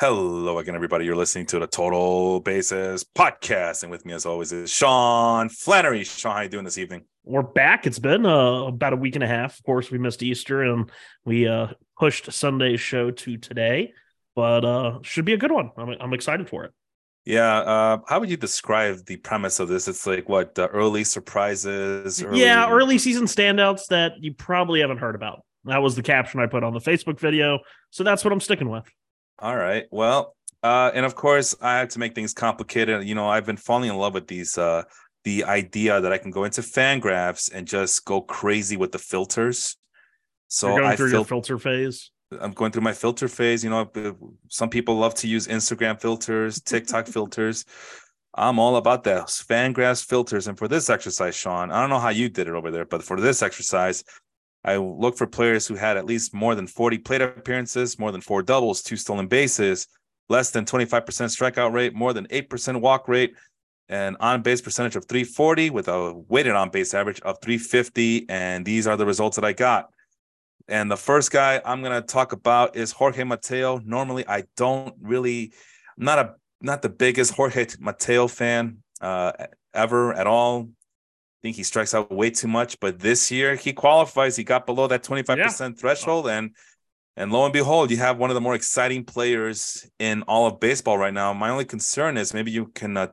Hello again, everybody. You're listening to the Total Bases podcast, and with me, as always, is Sean Flannery. Sean, how you doing this evening? We're back. It's been uh, about a week and a half. Of course, we missed Easter, and we uh, pushed Sunday's show to today, but uh, should be a good one. I'm, I'm excited for it. Yeah. Uh, how would you describe the premise of this? It's like what the early surprises. Early... Yeah, early season standouts that you probably haven't heard about. That was the caption I put on the Facebook video, so that's what I'm sticking with. All right. Well, uh, and of course, I have to make things complicated. You know, I've been falling in love with these uh, the idea that I can go into Fangraphs and just go crazy with the filters. So You're going I through fil- your filter phase. I'm going through my filter phase. You know, some people love to use Instagram filters, TikTok filters. I'm all about those Fangraphs filters. And for this exercise, Sean, I don't know how you did it over there, but for this exercise, I look for players who had at least more than 40 plate appearances, more than four doubles, two stolen bases, less than 25% strikeout rate, more than 8% walk rate, and on base percentage of 340 with a weighted on base average of 350. And these are the results that I got. And the first guy I'm going to talk about is Jorge Mateo. Normally, I don't really, I'm not a not the biggest Jorge Mateo fan uh, ever at all think he strikes out way too much. But this year he qualifies. He got below that 25% yeah. threshold. And and lo and behold, you have one of the more exciting players in all of baseball right now. My only concern is maybe you can uh,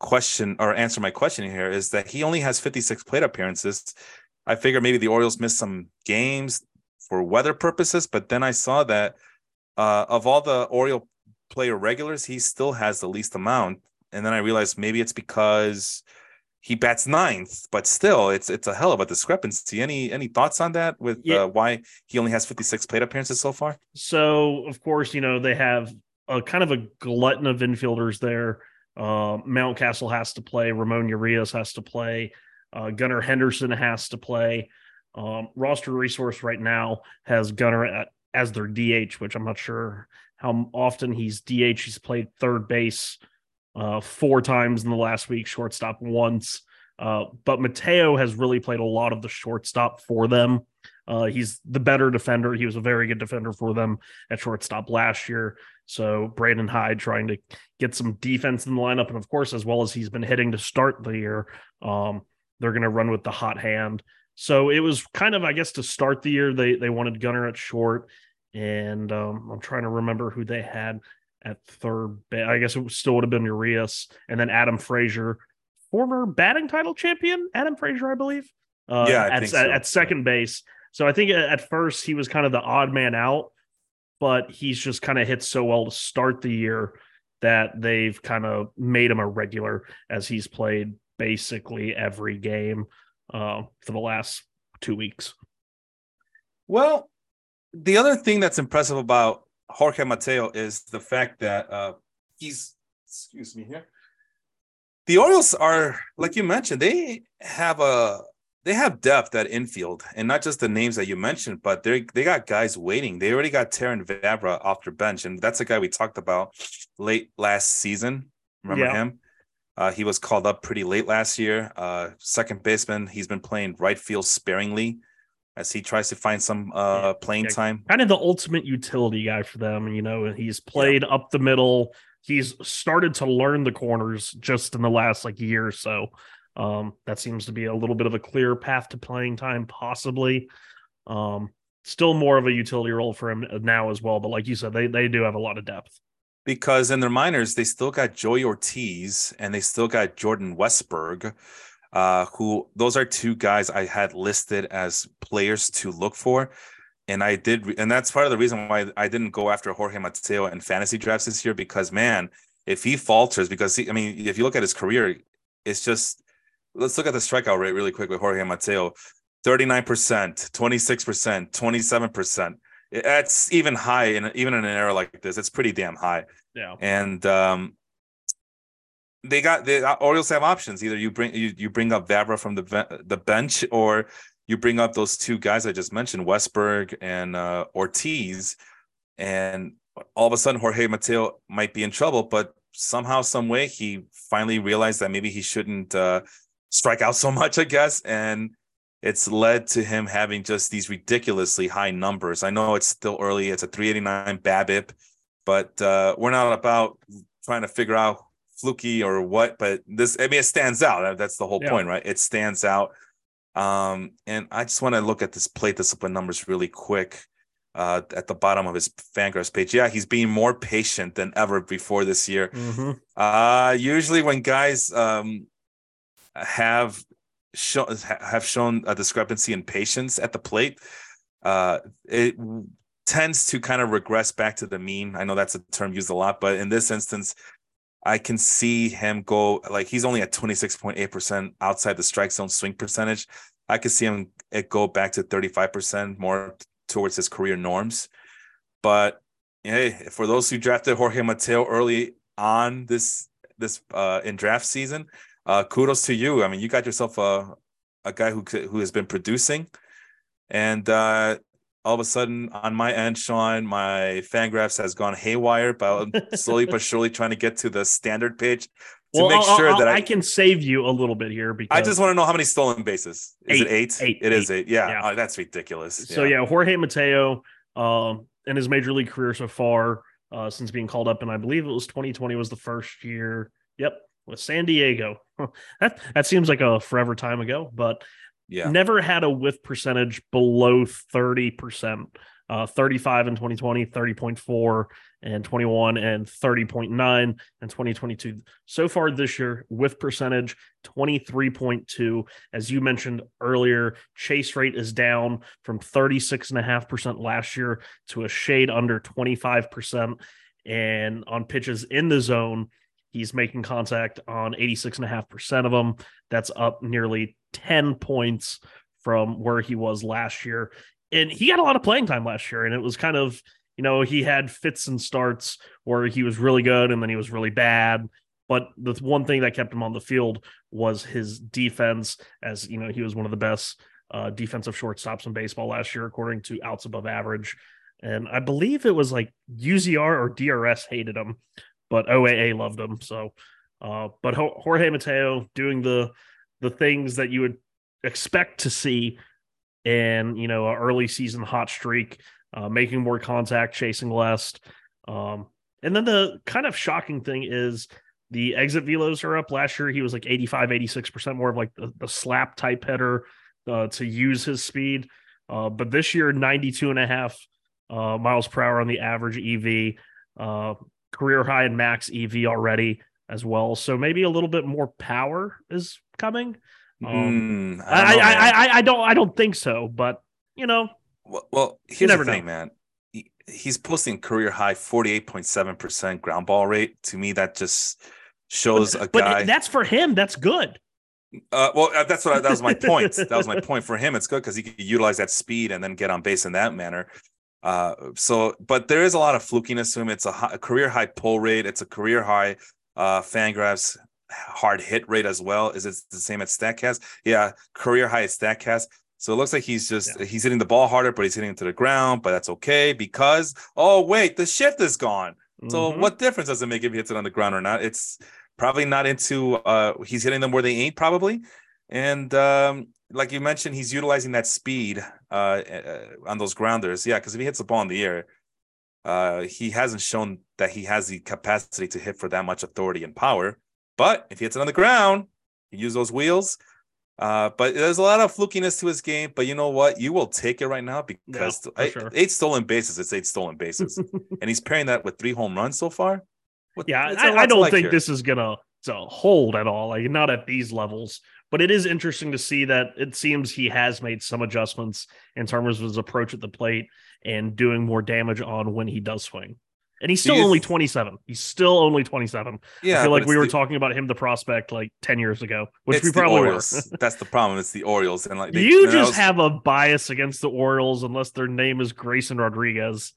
question or answer my question here is that he only has 56 plate appearances. I figure maybe the Orioles missed some games for weather purposes, but then I saw that uh, of all the Oriole player regulars, he still has the least amount. And then I realized maybe it's because he bats ninth, but still, it's it's a hell of a discrepancy. Any any thoughts on that with yeah. uh, why he only has 56 plate appearances so far? So, of course, you know they have a kind of a glutton of infielders there. Uh, Mountcastle has to play. Ramon Urias has to play. Uh, Gunnar Henderson has to play. Um, roster resource right now has Gunnar at, as their DH, which I'm not sure how often he's DH. He's played third base uh, four times in the last week, shortstop once. Uh, but Mateo has really played a lot of the shortstop for them. Uh, he's the better defender. He was a very good defender for them at shortstop last year. So Brandon Hyde trying to get some defense in the lineup, and of course, as well as he's been hitting to start the year, um, they're going to run with the hot hand. So it was kind of, I guess, to start the year, they they wanted Gunnar at short, and um, I'm trying to remember who they had at third. base. I guess it still would have been Urias, and then Adam Frazier, former batting title champion, Adam Frazier, I believe. Uh, yeah, I at, so. at, at second base. So I think at first he was kind of the odd man out, but he's just kind of hit so well to start the year that they've kind of made him a regular as he's played basically every game uh, for the last two weeks. Well, the other thing that's impressive about Jorge Mateo is the fact that uh, he's excuse me here. The Orioles are like you mentioned, they have a they have depth at infield, and not just the names that you mentioned, but they they got guys waiting. They already got Terrin Vavra off their bench, and that's a guy we talked about late last season. Remember yeah. him? Uh, he was called up pretty late last year. Uh, second baseman. He's been playing right field sparingly as he tries to find some uh playing yeah, time. Kind of the ultimate utility guy for them, you know, he's played yeah. up the middle. He's started to learn the corners just in the last like year or so. Um, that seems to be a little bit of a clear path to playing time, possibly. Um, still more of a utility role for him now as well. But like you said, they they do have a lot of depth. Because in their minors, they still got Joey Ortiz and they still got Jordan Westburg uh, who those are two guys I had listed as players to look for. And I did, and that's part of the reason why I didn't go after Jorge Mateo in fantasy drafts this year because, man, if he falters, because he, I mean, if you look at his career, it's just let's look at the strikeout rate really quick with Jorge Mateo 39%, 26%, 27%. That's even high, in even in an era like this, it's pretty damn high. Yeah. And um, they got the uh, Orioles have options. Either you bring you, you bring up Vavra from the the bench, or you bring up those two guys I just mentioned, Westburg and uh, Ortiz, and all of a sudden Jorge Mateo might be in trouble. But somehow, some way, he finally realized that maybe he shouldn't uh, strike out so much. I guess, and it's led to him having just these ridiculously high numbers. I know it's still early. It's a 389 BABIP. but uh, we're not about trying to figure out fluky or what. But this, I mean, it stands out. That's the whole Yeah. point, right? It stands out. Um, and I just want to look at this plate discipline numbers really quick. Uh, at the bottom of his Fangraphs page, yeah, he's being more patient than ever before this year. Mhm. Uh, usually when guys um have shown have shown a discrepancy in patience at the plate, uh, it tends to kind of regress back to the mean. I know that's a term used a lot, but in this instance, I can see him go like he's only at 26.8% outside the strike zone swing percentage. I could see him go back to 35% more towards his career norms. But hey, for those who drafted Jorge Mateo early on this this uh in draft season, uh kudos to you. I mean, you got yourself a a guy who who has been producing and uh all of a sudden on my end, Sean, my Fangraphs has gone haywire, but I'm slowly but surely trying to get to the standard page to Well, make I'll- sure I'll- that I, I, can save you a little bit here because I just want to know how many stolen bases. Is it Eight. eight? Eight. It is eight. Yeah. Yeah. Oh, that's ridiculous. So yeah, Jorge Mateo, um, in his major league career so far, uh, since being called up, and I believe it was 2020 was the first year. Yep, with San Diego. that that seems like a forever time ago, but Yeah. never had a whiff percentage below 30 percent. Uh, 35 in 2020, 30.4 and 21 and 30.9 in 2022. So far this year, whiff percentage 23.2. As you mentioned earlier, chase rate is down from 36.5% last year to a shade under 25%. And on pitches in the zone, he's making contact on 86.5% of them. That's up nearly 10 points from where he was last year. And he got a lot of playing time last year. And it was kind of, you know, he had fits and starts where he was really good and then he was really bad. But the one thing that kept him on the field was his defense, as you know, he was one of the best uh, defensive shortstops in baseball last year, according to outs above average. And I believe it was like UZR or DRS hated him, but OAA loved him. So, uh, but Jorge Mateo doing the the things that you would expect to see in you know an early season hot streak, uh, making more contact, chasing less. Um, and then the kind of shocking thing is the exit velos are up. Last year, he was like 85, 86% more of like the, the slap type hitter uh, to use his speed. Uh, but this year, 92 and a half uh, miles per hour on the average EV, uh, career high in max EV already as well. So maybe a little bit more power is coming. Um, Mm, I, don't I. I, I, I don't, I don't think so, but you know, Well, well here's never the thing, know. man. He, he's posting career high 48.7% ground ball rate. To me, that just shows a but guy. that's for him. That's good. Uh, well, uh, that's what I, that was my point. that was my point for him. It's good because he could utilize that speed and then get on base in that manner. Uh, so, but there is a lot of flukiness to him. It's a, hi- a career high pull rate. It's a career high uh, Fangraphs hard hit rate as well. Is it the same at Statcast? Yeah, career high at Statcast. So it looks like he's just Yeah. he's hitting the ball harder, but he's hitting it to the ground. But that's okay because oh wait, the shift is gone. So Mhm. what difference does it make if he hits it on the ground or not? It's probably not into uh he's hitting them where they ain't probably. And um like you mentioned, he's utilizing that speed uh, uh on those grounders. Yeah, because if he hits the ball in the air, uh he hasn't shown that he has the capacity to hit for that much authority and power. But if he hits it on the ground, he use those wheels. Uh, but there's a lot of flukiness to his game. But you know what? You will take it right now because for eight, sure. eight stolen bases. It's eight stolen bases and he's pairing that with three home runs so far. What- Yeah, I, I don't like think here? this is gonna to hold at all. Like not at these levels, but it is interesting to see that it seems he has made some adjustments in terms of his approach at the plate and doing more damage on when he does swing. And he's still you only 27. He's still only 27. Yeah, I feel like we were the- talking about him, the prospect, like 10 years ago, which we probably were. That's the problem. It's the Orioles, and like they- you just have a bias against the Orioles unless their name is Grayson Rodriguez.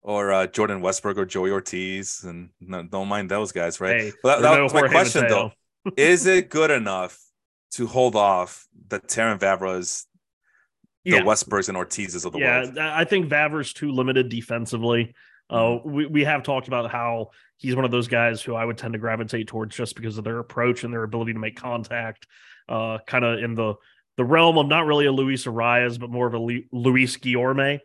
or uh, Jordan Westburg or Joey Ortiz, and no, don't mind those guys, right? Hey, But that, that no was my question Mateo. though. Is it good enough to hold off the Terrin Vavras, the Yeah. Westburgs, and Ortizes of the yeah, world? Yeah, I think Vavra's too limited defensively. Uh, Mm-hmm. we, we have talked about how he's one of those guys who I would tend to gravitate towards just because of their approach and their ability to make contact, uh, kind of in the the realm of not really a Luis Arraez, but more of a Lu- Luis Guillorme.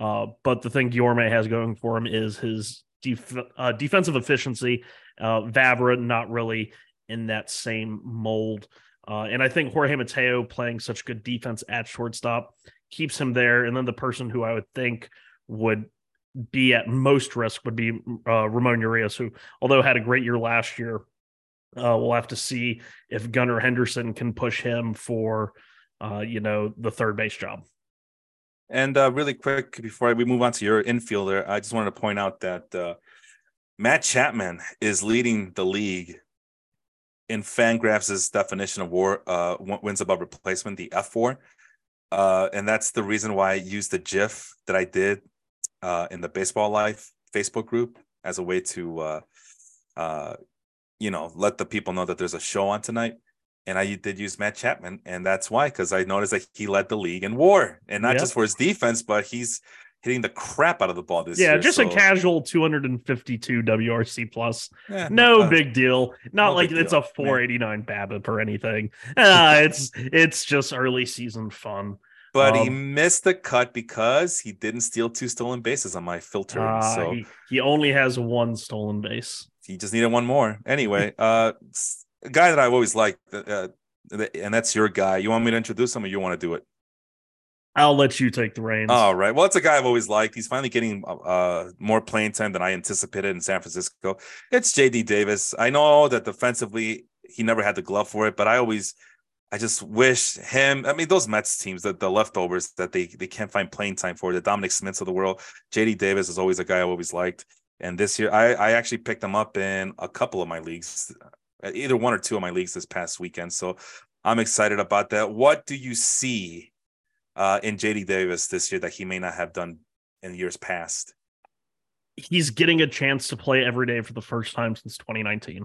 Uh, but the thing Guillorme has going for him is his def- uh, defensive efficiency. Uh, Vavra not really in that same mold. Uh, and I think Jorge Mateo playing such good defense at shortstop keeps him there. And then the person who I would think would be at most risk would be uh, Ramon Urias, who, although had a great year last year, uh, we'll have to see if Gunnar Henderson can push him for, uh, you know, the third base job. And uh, really quick before we move on to your infielder, I just wanted to point out that uh, Matt Chapman is leading the league in Fangraphs' definition of war uh, wins above replacement, the F4. Uh, and that's the reason why I used the GIF that I did uh, in the Baseball Life Facebook group as a way to, uh, uh, you know, let the people know that there's a show on tonight. And I did use Matt Chapman, and that's why, because I noticed that he led the league in WAR, and not yep. just for his defense, but he's hitting the crap out of the ball this yeah, year. Yeah, just so. a casual 252 WRC plus. Yeah, no uh, big deal. Not no like it's deal. a 489 Man. BABIP or anything. Uh, it's it's just early season fun. But um, he missed the cut because he didn't steal two stolen bases on my filter. Uh, so he, he only has one stolen base. He just needed one more. Anyway, uh, a guy that I've always liked, uh, and that's your guy. You want me to introduce him, or you want to do it? I'll let you take the reins. All right. Well, it's a guy I've always liked. He's finally getting uh, more playing time than I anticipated in San Francisco. It's JD Davis. I know that defensively he never had the glove for it, but I always, I just wish him. I mean, those Mets teams, the, the leftovers that they they can't find playing time for, the Dominic Smiths of the world. JD Davis is always a guy I always liked. And this year, I, I actually picked him up in a couple of my leagues, either one or two of my leagues this past weekend. So I'm excited about that. What do you see? Uh, in JD Davis this year that he may not have done in years past? He's getting a chance to play every day for the first time since 2019.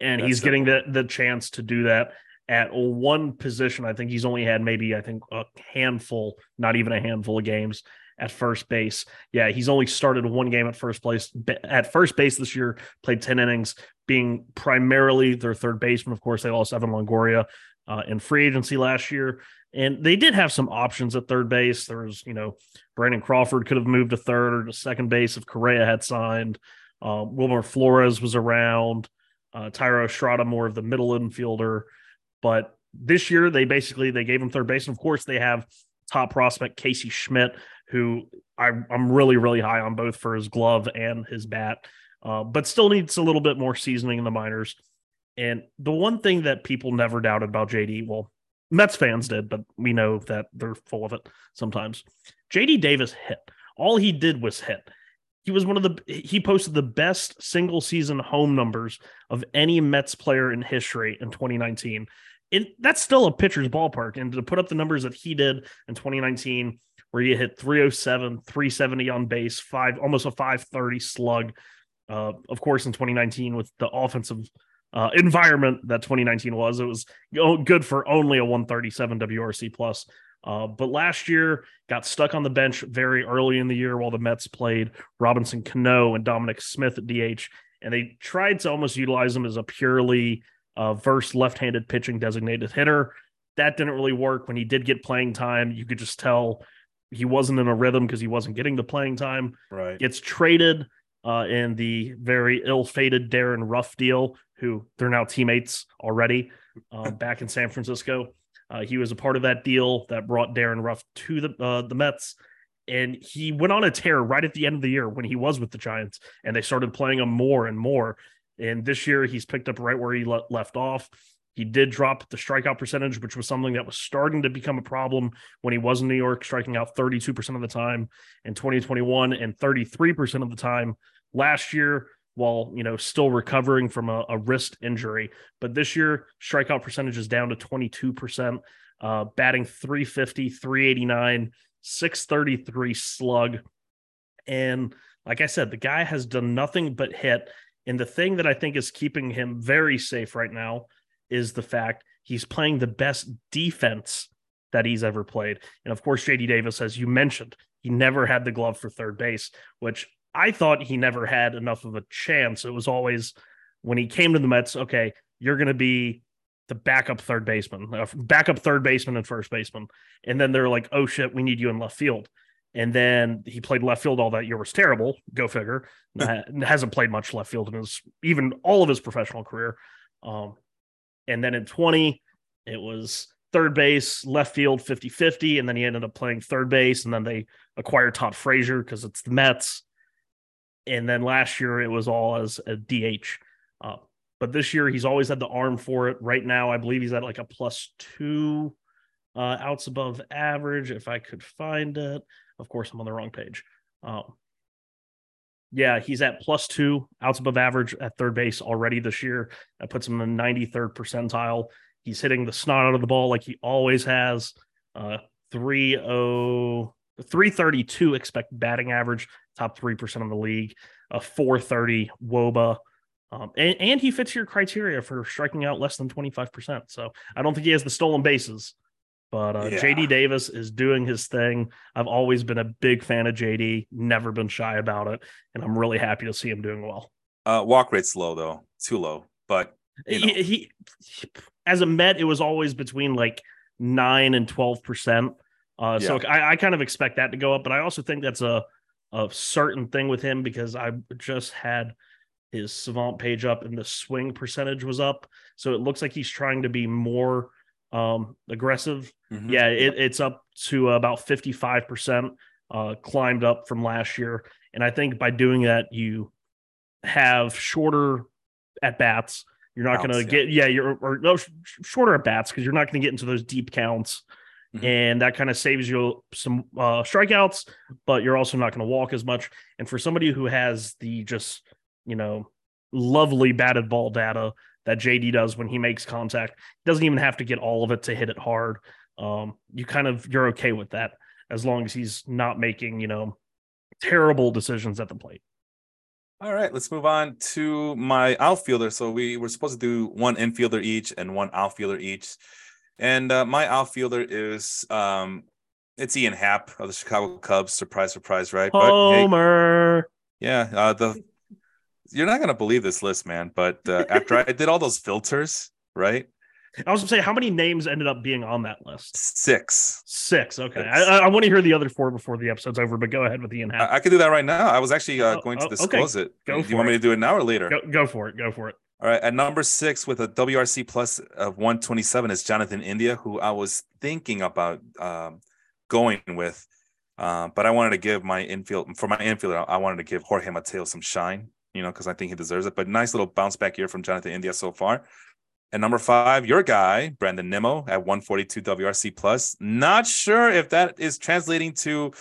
And That's he's getting the, the chance to do that at one position. I think he's only had maybe, I think, a handful, not even a handful of games at first base. Yeah, he's only started one game at first place at first base this year, played 10 innings, being primarily their third baseman. Of course, they lost Evan Longoria uh, in free agency last year. And they did have some options at third base. There was, you know, Brandon Crawford could have moved to third or to second base if Correa had signed. Uh, Wilmer Flores was around. Uh, Thairo Estrada more of the middle infielder. But this year they basically they gave him third base. And of course they have top prospect Casey Schmitt, who I, am really really high on both for his glove and his bat, uh, but still needs a little bit more seasoning in the minors. And the one thing that people never doubted about JD, well, Mets fans did, but we know that they're full of it sometimes. JD Davis hit. All he did was hit. He was one of the he posted the best single season home numbers of any Mets player in history in 2019. It, that's still a pitcher's ballpark. And to put up the numbers that he did in 2019, where he hit 307, 370 on base, five almost a 530 slug. Uh, of course, in 2019 with the offensive uh, environment that 2019 was. It was good for only a 137 WRC plus. Uh, but last year got stuck on the bench very early in the year while the Mets played Robinson Cano and Dominic Smith at DH, and they tried to almost utilize him as a purely uh, verse left-handed pitching designated hitter. That didn't really work. When he did get playing time, you could just tell he wasn't in a rhythm because he wasn't getting the playing time. Right. Gets traded uh, in the very ill-fated Darin Ruf deal, who they're now teammates already uh, back in San Francisco. Uh, he was a part of that deal that brought Darin Ruf to the uh, the Mets, and he went on a tear right at the end of the year when he was with the Giants, and they started playing him more and more. And this year, he's picked up right where he le- left off. He did drop the strikeout percentage, which was something that was starting to become a problem when he was in New York, striking out 32% of the time in 2021 and 33% of the time last year while you know still recovering from a, a, wrist injury. But this year, strikeout percentage is down to 22%, uh, batting 350, 389, 633 slug. And like I said, the guy has done nothing but hit. And the thing that I think is keeping him very safe right now is the fact he's playing the best defense that he's ever played. And of course, JD Davis, as you mentioned, he never had the glove for third base, which I thought he never had enough of a chance. It was always when he came to the Mets, okay, you're going to be the backup third baseman, uh, backup third baseman and first baseman. And then they're like, oh shit, we need you in left field. and then he played left field all that year was terrible. Go figure. hasn't played much left field in his even all of his professional career. Um, and then in 20, it was third base, left field 50 50. And then he ended up playing third base. And then they acquired Todd Frazier because it's the Mets. And then last year it was all as a DH. Uh, but this year he's always had the arm for it. Right now, I believe he's at like a plus two uh, outs above average. If I could find it, of course, I'm on the wrong page. Um, yeah, he's at plus two outs above average at third base already this year. That puts him in the 93rd percentile. He's hitting the snot out of the ball like he always has. Uh, 332 expect batting average, top 3% of the league, a 430 Woba. Um, and, and he fits your criteria for striking out less than 25%. So I don't think he has the stolen bases, but uh, yeah. JD Davis is doing his thing. I've always been a big fan of JD, never been shy about it. And I'm really happy to see him doing well. Uh, walk rate's low, though, too low. But you know. he, he, as a Met, it was always between like nine and 12%. Uh, yeah. So I, I kind of expect that to go up, but I also think that's a, a certain thing with him because I just had his savant page up and the swing percentage was up. So it looks like he's trying to be more um, aggressive. Mm-hmm. Yeah, it, it's up to about 55%, uh, climbed up from last year. And I think by doing that, you have shorter at bats. You're not going to get, yeah, you're or no, shorter at bats because you're not going to get into those deep counts. Mm-hmm. And that kind of saves you some uh, strikeouts, but you're also not going to walk as much. And for somebody who has the just, you know, lovely batted ball data that JD does when he makes contact. Doesn't even have to get all of it to hit it hard. Um, you kind of you're okay with that as long as he's not making, you know, terrible decisions at the plate. All right, let's move on to my outfielder. So we were supposed to do one infielder each and one outfielder each. And uh, my outfielder is um it's Ian Happ of the Chicago Cubs. Surprise, surprise, right? Homer. But, hey, yeah, uh, the you're not gonna believe this list, man. But uh, after I did all those filters, right? I was gonna say how many names ended up being on that list? Six. Six. Okay. Six. I, I, want to hear the other four before the episode's over, but go ahead with the in I, I could do that right now. I was actually uh, oh, going to oh, disclose okay. it. Go do you want it. me to do it now or later? Go, go for it. Go for it. All right. At number six with a WRC plus of 127 is Jonathan India, who I was thinking about um, going with. Uh, but I wanted to give my infield for my infielder, I wanted to give Jorge Mateo some shine you know, because I think he deserves it. But nice little bounce back year from Jonathan India so far. And number five, your guy, Brandon Nimmo at 142 WRC plus. Not sure if that is translating to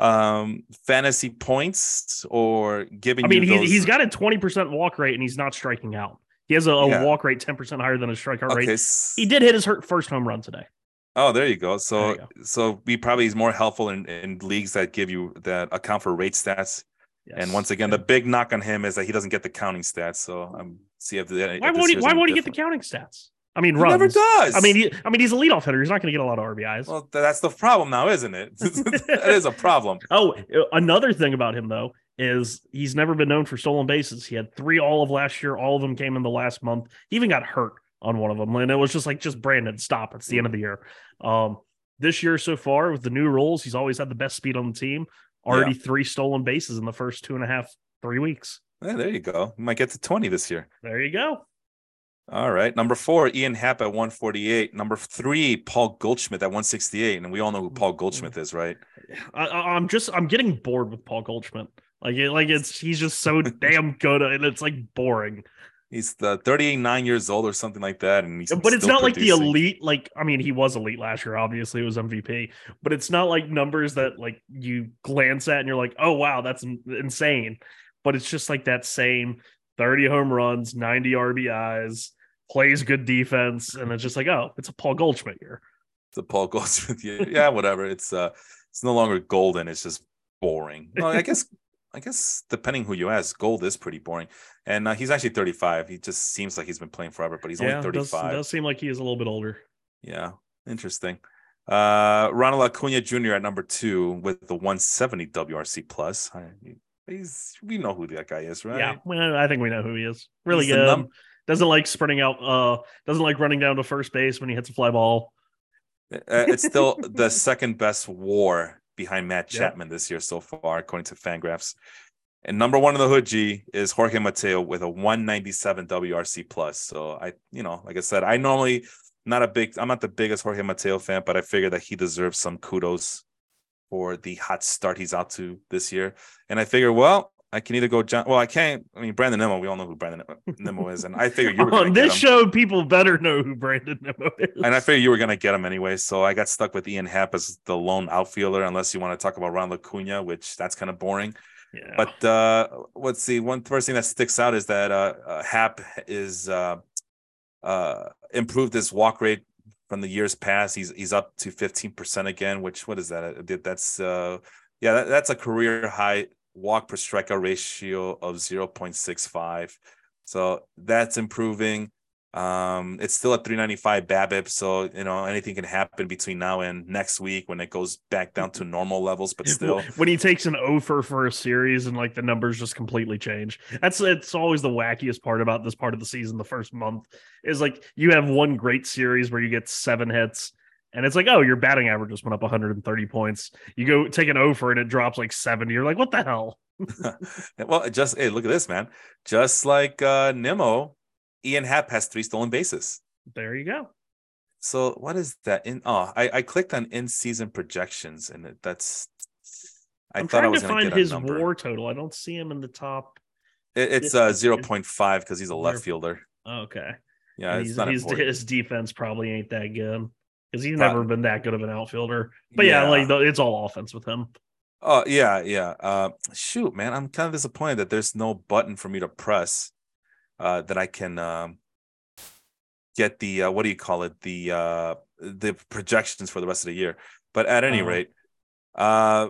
um fantasy points or giving I mean, those... he's got a 20% walk rate and he's not striking out. He has a, a yeah. walk rate 10% higher than his strikeout okay. rate. He did hit his first home run today. Oh, there you go. So, you go. so we probably is more helpful in, in leagues that give you that account for rate stats. Yes. And once again, the big knock on him is that he doesn't get the counting stats. So I'm see if the why won't he why won't he get the counting stats? I mean, he runs. never does. I mean, he, I mean, he's a leadoff hitter. He's not going to get a lot of RBIs. Well, that's the problem now, isn't it? that is a problem. Oh, another thing about him though is he's never been known for stolen bases. He had three all of last year. All of them came in the last month. He even got hurt on one of them, and it was just like, just Brandon, stop. It's the end of the year. Um, this year so far with the new rules, he's always had the best speed on the team. Already yeah. three stolen bases in the first two and a half, three weeks. Yeah, there you go. You might get to 20 this year. There you go. All right. Number four, Ian Happ at 148. Number three, Paul Goldschmidt at 168. And we all know who Paul Goldschmidt is, right? I, am just I'm getting bored with Paul Goldschmidt. Like like it's he's just so damn good and it's like boring. He's the 39 years old or something like that. And he's but it's not producing. like the elite, like I mean, he was elite last year, obviously, it was MVP, but it's not like numbers that like you glance at and you're like, oh wow, that's insane. But it's just like that same 30 home runs, 90 RBIs, plays good defense, and it's just like, oh, it's a Paul Goldschmidt year. It's a Paul Goldschmidt year. Yeah, whatever. It's uh it's no longer golden, it's just boring. No, I guess I guess depending who you ask, Gold is pretty boring. And uh, he's actually 35. He just seems like he's been playing forever, but he's yeah, only 35. Does, does seem like he is a little bit older. Yeah, interesting. Uh, Ronald Acuna Jr. at number two with the 170 WRC plus. He's we know who that guy is, right? Yeah, well, I think we know who he is. Really he's good. Num- doesn't like sprinting out. Uh, doesn't like running down to first base when he hits a fly ball. Uh, it's still the second best WAR behind Matt Chapman this year so far, according to Fangraphs. And number one in the hood G is Jorge Mateo with a 197 WRC plus. So I, you know, like I said, I normally not a big, I'm not the biggest Jorge Mateo fan, but I figure that he deserves some kudos for the hot start he's out to this year. And I figure, well, I can either go John. Well, I can't. I mean, Brandon Nimmo. We all know who Brandon Nimmo is, and I figured you were on this show. People better know who Brandon Nimmo is, and I figured you were going to get him anyway. So I got stuck with Ian Happ as the lone outfielder, unless you want to talk about Ron Acuna, which that's kind of boring. Yeah. But uh, let's see. One first thing that sticks out is that uh, uh, Happ is uh, uh, improved his walk rate from the years past. He's he's up to fifteen percent again. Which what is that? That's uh, yeah, that, that's a career high walk per strikeout ratio of zero point six five. So that's improving. Um, it's still at 395 BABIP, so you know anything can happen between now and next week when it goes back down to normal levels. But still, when he takes an offer for a series and like the numbers just completely change, that's it's always the wackiest part about this part of the season. The first month is like you have one great series where you get seven hits, and it's like, oh, your batting average just went up 130 points. You go take an offer and it drops like 70. You're like, what the hell? well, just hey, look at this, man. Just like uh Nimmo Ian Happ has three stolen bases. There you go. So what is that? In oh, I, I clicked on in season projections and it, that's. I am thought trying I was going to find his WAR total. I don't see him in the top. It, it's uh zero point five because he's a left fielder. Okay. Yeah, he's, he's his defense probably ain't that good because he's never been that good of an outfielder. But yeah, yeah like it's all offense with him. Oh yeah, yeah. Uh, shoot, man, I'm kind of disappointed that there's no button for me to press uh, that I can um, get the uh, what do you call it the uh, the projections for the rest of the year. But at any uh-huh. rate, uh,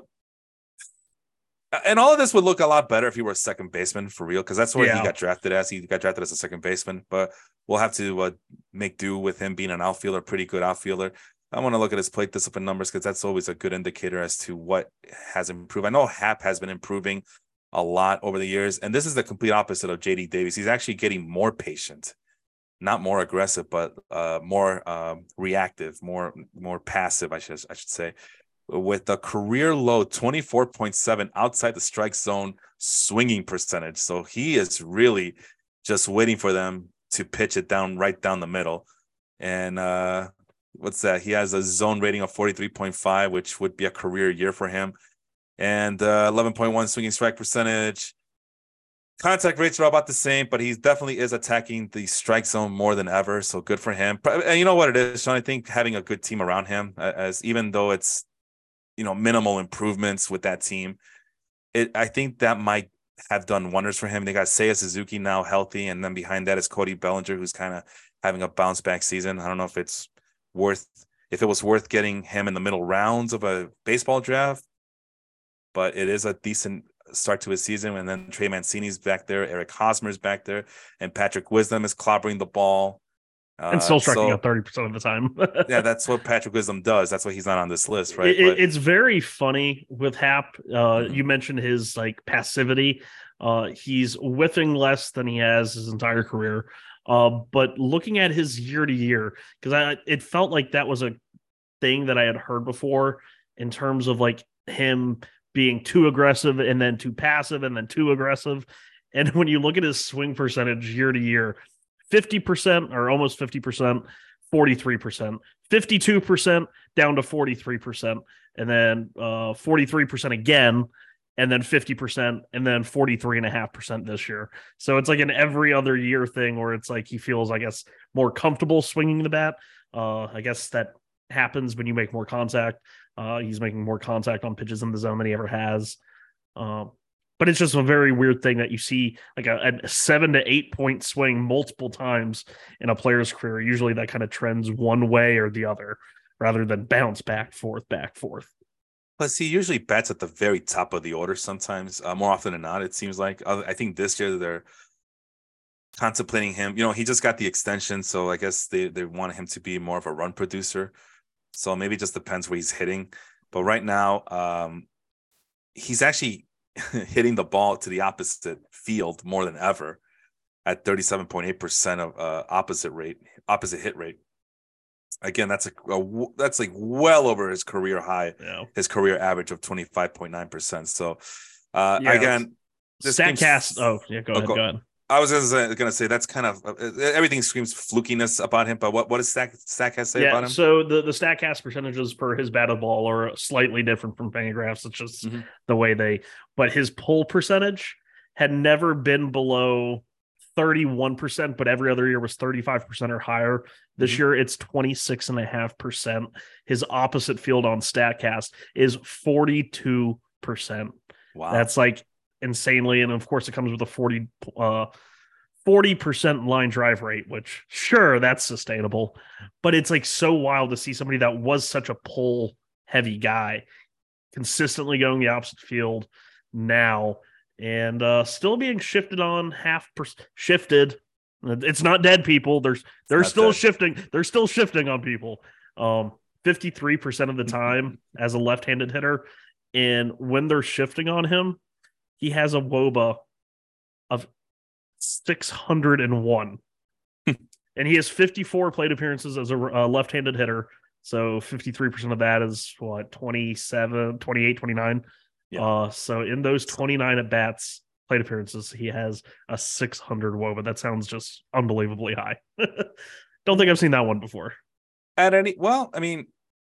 and all of this would look a lot better if he were a second baseman for real, because that's where yeah. he got drafted as. He got drafted as a second baseman, but we'll have to uh, make do with him being an outfielder, pretty good outfielder. I want to look at his plate discipline numbers because that's always a good indicator as to what has improved. I know Happ has been improving a lot over the years. And this is the complete opposite of JD Davis. He's actually getting more patient, not more aggressive, but uh, more um, reactive, more more passive. I should I should say, with a career low twenty four point seven outside the strike zone swinging percentage. So he is really just waiting for them to pitch it down right down the middle. And uh, what's that? He has a zone rating of forty three point five, which would be a career year for him and uh, 11.1 swinging strike percentage. Contact rates are about the same, but he definitely is attacking the strike zone more than ever. So good for him. And you know what it is, Sean? I think having a good team around him, as even though it's you know minimal improvements with that team, it I think that might have done wonders for him. They got Seiya Suzuki now healthy, and then behind that is Cody Bellinger, who's kind of having a bounce back season. I don't know if it's worth if it was worth getting him in the middle rounds of a baseball draft, but it is a decent start to his season. And then Trey Mancini's back there, Eric Hosmer's back there, and Patrick Wisdom is clobbering the ball. Uh, and still striking so, out 30% of the time. yeah, that's what Patrick Wisdom does. That's why he's not on this list, right? It, but, it's very funny with Happ. Uh, mm-hmm. You mentioned his like passivity. Uh, he's whiffing less than he has his entire career. Uh, but looking at his year to year, because I it felt like that was a thing that I had heard before in terms of like him being too aggressive and then too passive and then too aggressive. And when you look at his swing percentage year to year, 50% or almost 50%, 43%, 52% down to 43%, and then uh, 43% again, and then 50%, and then 43.5% this year. So it's like an every other year thing where it's like he feels, I guess, more comfortable swinging the bat. Uh, I guess that happens when you make more contact. Uh, he's making more contact on pitches in the zone than he ever has. Uh, but it's just a very weird thing that you see like a, a, seven to eight point swing multiple times in a player's career. Usually that kind of trends one way or the other rather than bounce back, forth, back, forth. Plus, he usually bats at the very top of the order sometimes, uh, more often than not, it seems like. I think this year they're contemplating him. You know, he just got the extension, so I guess they, they want him to be more of a run producer. So maybe it just depends where he's hitting. But right now, um, he's actually hitting the ball to the opposite field more than ever at 37.8% of uh, opposite rate, opposite hit rate. Again, that's a, a that's like well over his career high, Yeah. his career average of 25.9%. So uh Yeah, again, this Statcast. Oh, yeah. Go Oh, ahead. go- Go ahead. I was gonna say, gonna say that's kind of uh, everything screams flukiness about him. But what what does Stack Statcast say Yeah. about him? So the the Statcast percentages for his batted ball are slightly different from Fangraphs. It's just Mhm. the way they. But his pull percentage had never been below. 31%, but every other year was 35% or higher. This Mhm. year it's 26.5%. His opposite field on StatCast is 42%. wow, That's like insanely. And of course, it comes with a 40, uh, 40% line drive rate, which sure, that's sustainable. But it's like so wild to see somebody that was such a pull heavy guy consistently going the opposite field now and uh, still being shifted on half per- shifted. It's not dead people. There's they're still dead. shifting. They're still shifting on people. Um, 53% of the time as a left-handed hitter. And when they're shifting on him, he has a WOBA of 601. and he has 54 plate appearances as a uh, left-handed hitter. So 53% of that is what 27, 28, 29. Yeah. Uh, so in those 29 at bats, plate appearances, he has a 600 WOBA. That sounds just unbelievably high. Don't think I've seen that one before. at any well, I mean,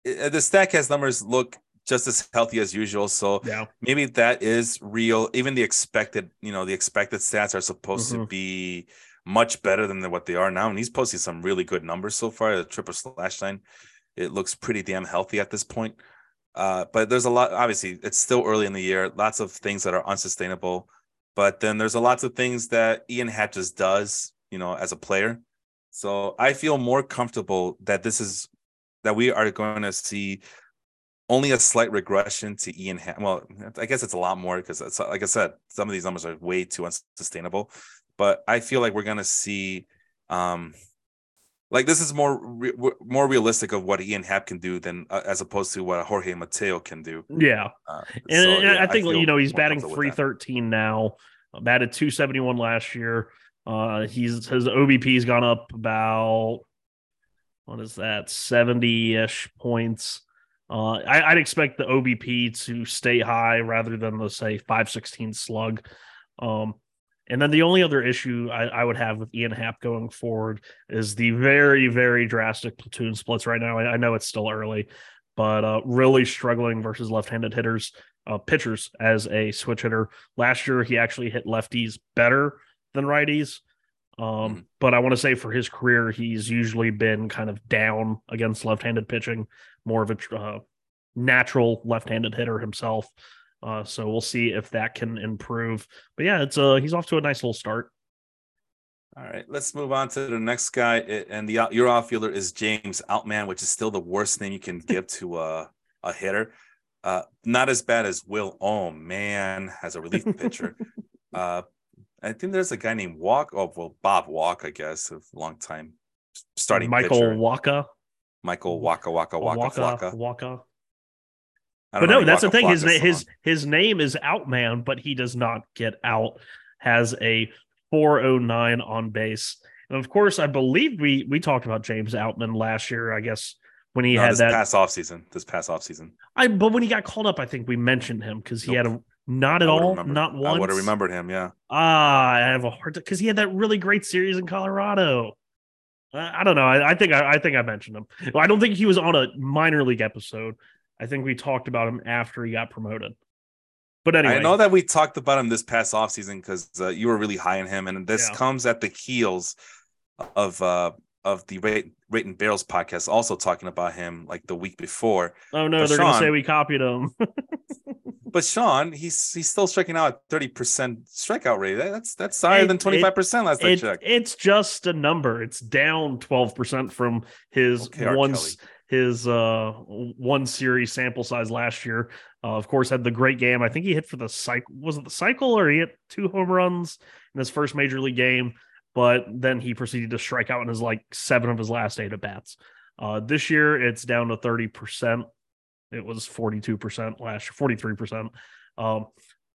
uh, the Statcast numbers look just as healthy as usual. So Yeah. maybe that is real. Even the expected, you know, the expected stats are supposed to Mhm. be much better than what they are now. And he's posting some really good numbers so far. The triple slash line, it looks pretty damn healthy at this point. Uh, but there's a lot. Obviously, it's still early in the year. Lots of things that are unsustainable. But then there's a lots of things that Ian just does, you know, as a player. So I feel more comfortable that this is that we are going to see only a slight regression to Ian. Happ. Well, I guess it's a lot more because it's like I said, some of these numbers are way too unsustainable. But I feel like we're going to see, um, like this is more re- more realistic of what Ian Happ can do than uh, as opposed to what Jorge Mateo can do. Yeah. Uh, And, so, and yeah, I think feel you know he's batting comfortable 313 now. Batted 271 last year. Uh, he's his OBP's gone up about what is that 70 ish points. Uh, I, I'd expect the OBP to stay high rather than the say 516 slug. Um, and then the only other issue I, I would have with Ian Happ going forward is the very, very drastic platoon splits right now. I, I know it's still early, but uh, really struggling versus left-handed hitters, uh, pitchers as a switch hitter. Last year, he actually hit lefties better than righties. Um, Mhm. But I want to say for his career, he's usually been kind of down against left-handed pitching, more of a uh, natural left-handed hitter himself. Uh, so we'll see if that can improve. But yeah, it's uh he's off to a nice little start. All right, let's move on to the next guy. And the your outfielder is James Outman, which is still the worst name you can give to a, a hitter. Uh, not as bad as Will Ohm, man, as a relief pitcher. uh, I think there's a guy named Walk. Oh, well, Bob Walk, I guess, a long time starting Michael pitcher. Waka, Michael Wacha Waka Waka Waka, Waka. Waka. But no, that's the thing. His na- his his name is Outman, but he does not get out. Has a 409 on base, and of course, I believe we we talked about James Outman last year. I guess when he No, had this that. past off season. This past off season. I but when he got called up, I think we mentioned him because he Nope. had a not at all, remembered- not I would have remembered him. Yeah. Ah, I have a hard time because he had that really great series in Colorado. I, I don't know. I, I think I, I think I mentioned him. Well, I don't think he was on a minor league episode. I think we talked about him after he got promoted. But anyway, I know that we talked about him this past offseason because uh, you were really high on him, and this Yeah. comes at the heels of uh of the rate rate and barrels podcast also talking about him like the week before. oh no, but they're gonna say we copied him. But Sean, he's he's still striking out at thirty percent strikeout rate. That's that's higher It- than twenty five percent last I checked. it's just a number. It's down twelve percent from his Okay, Kelly. his uh one series sample size last year. Uh, of course, had the great game. I think he hit for the cycle. Was it the cycle or he hit two home runs in his first major league game? But then he proceeded to strike out in his like seven of his last eight at bats. Uh, this year it's down to thirty percent. It was forty two percent last year, forty three percent. Um,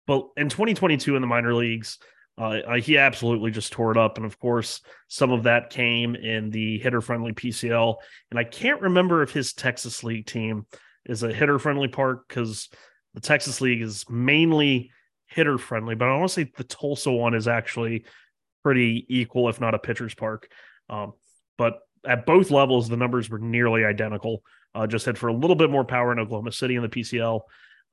but in 2022 in the minor leagues, Uh, he absolutely just tore it up. And of course, some of that came in the hitter friendly PCL. And I can't remember if his Texas League team is a hitter friendly park because the Texas League is mainly hitter friendly, but I want to say the Tulsa one is actually pretty equal, if not a pitcher's park. Um, but at both levels, the numbers were nearly identical. Uh, just had for a little bit more power in Oklahoma City in the PCL.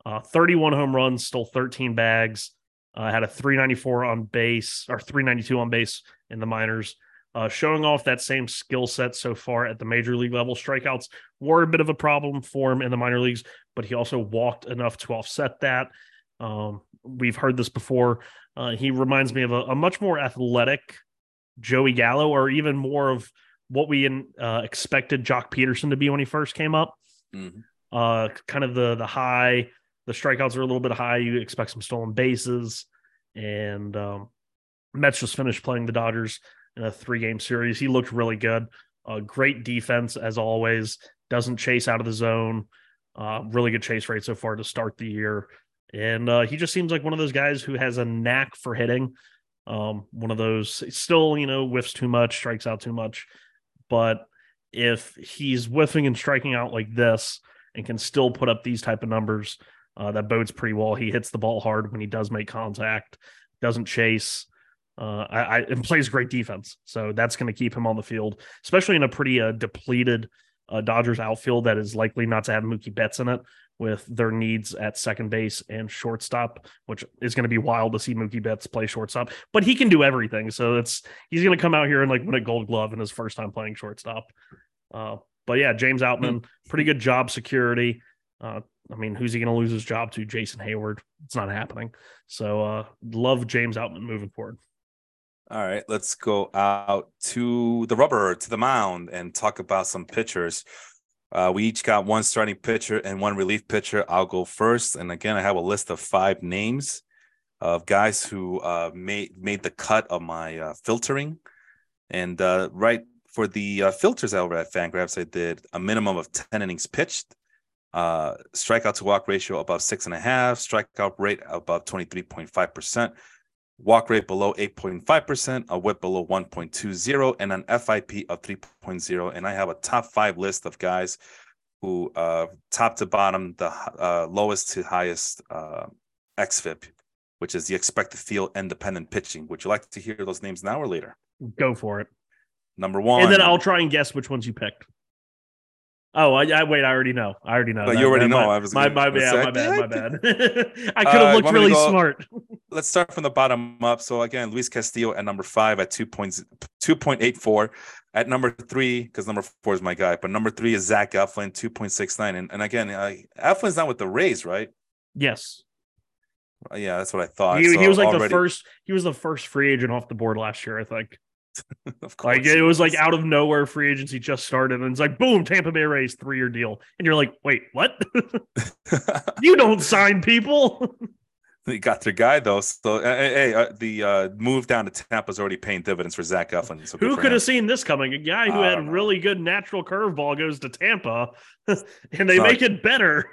Uh, 31 home runs, stole 13 bags, uh, had a 394 on base or 392 on base in the minors. Uh, showing off that same skill set so far at the major league level. Strikeouts were a bit of a problem for him in the minor leagues, but he also walked enough to offset that. Um, we've heard this before. Uh, he reminds me of a, a, much more athletic Joey Gallo, or even more of what we in, uh, expected Joc Pederson to be when he first came up. Mm-hmm. Uh, kind of the the high, the strikeouts are a little bit high. You expect some stolen bases, and um, Mets just finished playing the Dodgers in a three game series. He looked really good. Uh, great defense as always. Doesn't chase out of the zone. Uh, really good chase rate so far to start the year. And uh, he just seems like one of those guys who has a knack for hitting. Um, one of those still, you know, whiffs too much, strikes out too much. But if he's whiffing and striking out like this and can still put up these type of numbers, uh, that bodes pretty well. He hits the ball hard when he does make contact, doesn't chase. Uh, I, I and plays great defense, so that's going to keep him on the field, especially in a pretty uh, depleted uh, Dodgers outfield that is likely not to have Mookie Betts in it with their needs at second base and shortstop, which is going to be wild to see Mookie Betts play shortstop. But he can do everything, so it's he's going to come out here and like win a Gold Glove in his first time playing shortstop. Uh, but yeah, James Outman, pretty good job security. Uh, I mean, who's he going to lose his job to? Jason Heyward. It's not happening. So uh, love James Outman moving forward. All right, let's go out to the rubber, to the mound, and talk about some pitchers. Uh, we each got one starting pitcher and one relief pitcher. I'll go first. And again, I have a list of five names of guys who uh, made made the cut of my uh, filtering. And uh, right for the uh, filters over at Fangraphs, I did a minimum of 10 innings pitched, uh, strikeout to walk ratio above six and a half, strikeout rate above 23.5%, walk rate below 8.5%, a whip below 1.20, and an FIP of 3.0. And I have a top five list of guys who, uh, top to bottom, the uh, lowest to highest uh, XFIP, which is the expected field independent pitching. Would you like to hear those names now or later? Go for it. Number one. And then I'll try and guess which ones you picked. Oh, I, I, wait. I already know. I already know. You already know. My, I was my, my, yeah, my bad. My bad. I could have uh, looked really smart. Let's start from the bottom up. So again, Luis Castillo at number five at 2. 2.84. At number three, because number four is my guy, but number three is Zach Eflin, 2.69. And, and again, uh, Eflin's not with the Rays, right? Yes. Uh, yeah, that's what I thought. He, so he was like already... the first. He was the first free agent off the board last year, I think. of course. Like it was like out of nowhere free agency just started and it's like boom, Tampa Bay Rays three year deal. And you're like, wait, what? you don't sign people. they got their guy though. So uh, hey, uh, the uh, move down to Tampa is already paying dividends for Zach Eflin. So who could have seen this coming? A guy who had really good natural curveball goes to Tampa, and they make like, it better.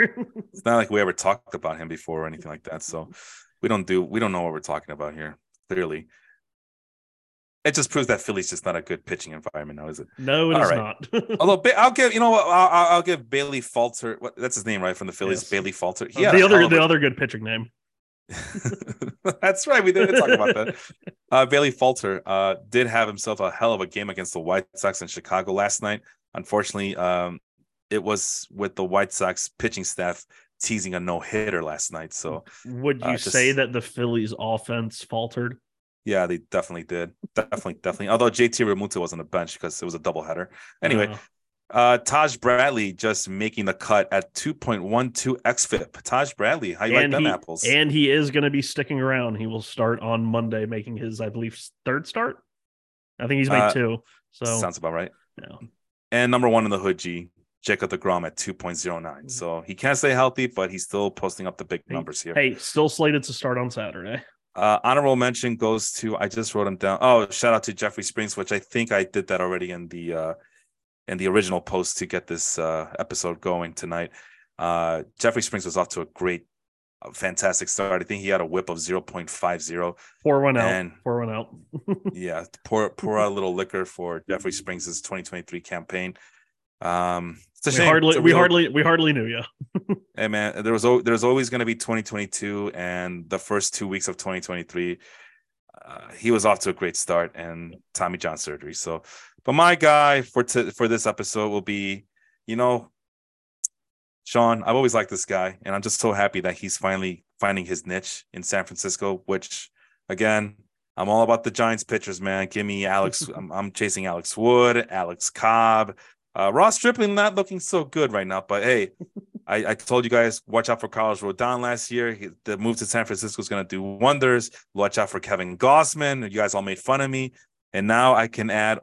it's not like we ever talked about him before or anything like that. So we don't do we don't know what we're talking about here. Clearly, it just proves that Philly's just not a good pitching environment now, is it? No, it is right. not. Although I'll give you know what I'll, I'll give Bailey Falter. What, that's his name, right? From the Phillies, yes. Bailey Falter. He uh, the other the other good pitching name. that's right. We didn't talk about that. Uh, Bailey Falter uh, did have himself a hell of a game against the White Sox in Chicago last night. Unfortunately, um, it was with the White Sox pitching staff teasing a no hitter last night. So, would you uh, just, say that the Phillies offense faltered? Yeah, they definitely did. Definitely, definitely. Although JT Realmuto was on the bench because it was a doubleheader. Anyway, uh-huh. uh, Taj Bradley just making the cut at 2.12 xFIP. Taj Bradley, how you and like them he, apples? And he is going to be sticking around. He will start on Monday, making his, I believe, third start. I think he's made uh, two. So sounds about right. Yeah. And number one in the hood G, Jacob DeGrom at 2.09. Mm-hmm. So he can't stay healthy, but he's still posting up the big numbers here. Hey, still slated to start on Saturday. Uh, honorable mention goes to I just wrote him down. Oh, shout out to Jeffrey Springs, which I think I did that already in the uh, in the original post to get this uh, episode going tonight. Uh, Jeffrey Springs was off to a great a fantastic start. I think he had a whip of 0.50. Pour one out. Pour one out. yeah, pour pour a little liquor for Jeffrey Springs' 2023 campaign. Um, it's a we shame. hardly, we real- hardly, we hardly knew you. Hey man, there was there's always going to be 2022, and the first two weeks of 2023, uh, he was off to a great start and Tommy John surgery. So, but my guy for t- for this episode will be, you know, Sean. I've always liked this guy, and I'm just so happy that he's finally finding his niche in San Francisco. Which, again, I'm all about the Giants pitchers, man. Give me Alex. I'm, I'm chasing Alex Wood, Alex Cobb. Uh, Ross Stripling not looking so good right now, but hey, I, I told you guys watch out for Carlos Rodon last year. He, the move to San Francisco is going to do wonders. Watch out for Kevin Gausman. You guys all made fun of me, and now I can add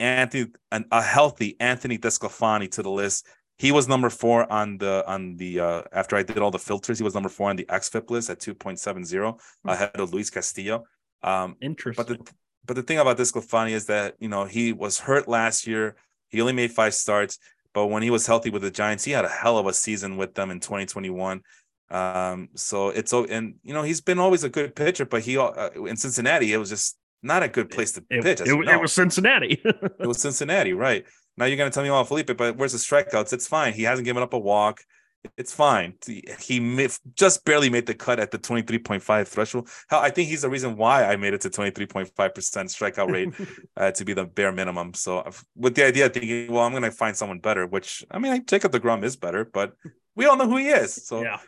Anthony, an, a healthy Anthony Desclafani to the list. He was number four on the on the uh, after I did all the filters. He was number four on the XFIP list at two point seven zero ahead of Luis Castillo. Um, Interesting. but the but the thing about DeSclafani is that you know he was hurt last year. He only made five starts, but when he was healthy with the Giants, he had a hell of a season with them in 2021. Um, so it's and you know he's been always a good pitcher, but he uh, in Cincinnati it was just not a good place to it, pitch. it, it was Cincinnati. It was Cincinnati, right? Now you're going to tell me, oh, Felipe, but where's the strikeouts? It's fine. He hasn't given up a walk. It's fine. He just barely made the cut at the 23.5 threshold. Hell, I think he's the reason why I made it to 23.5% strikeout rate uh, to be the bare minimum. So, I've- with the idea of thinking, well, I'm going to find someone better, which I mean, I- Jacob DeGrom is better, but we all know who he is. So, yeah.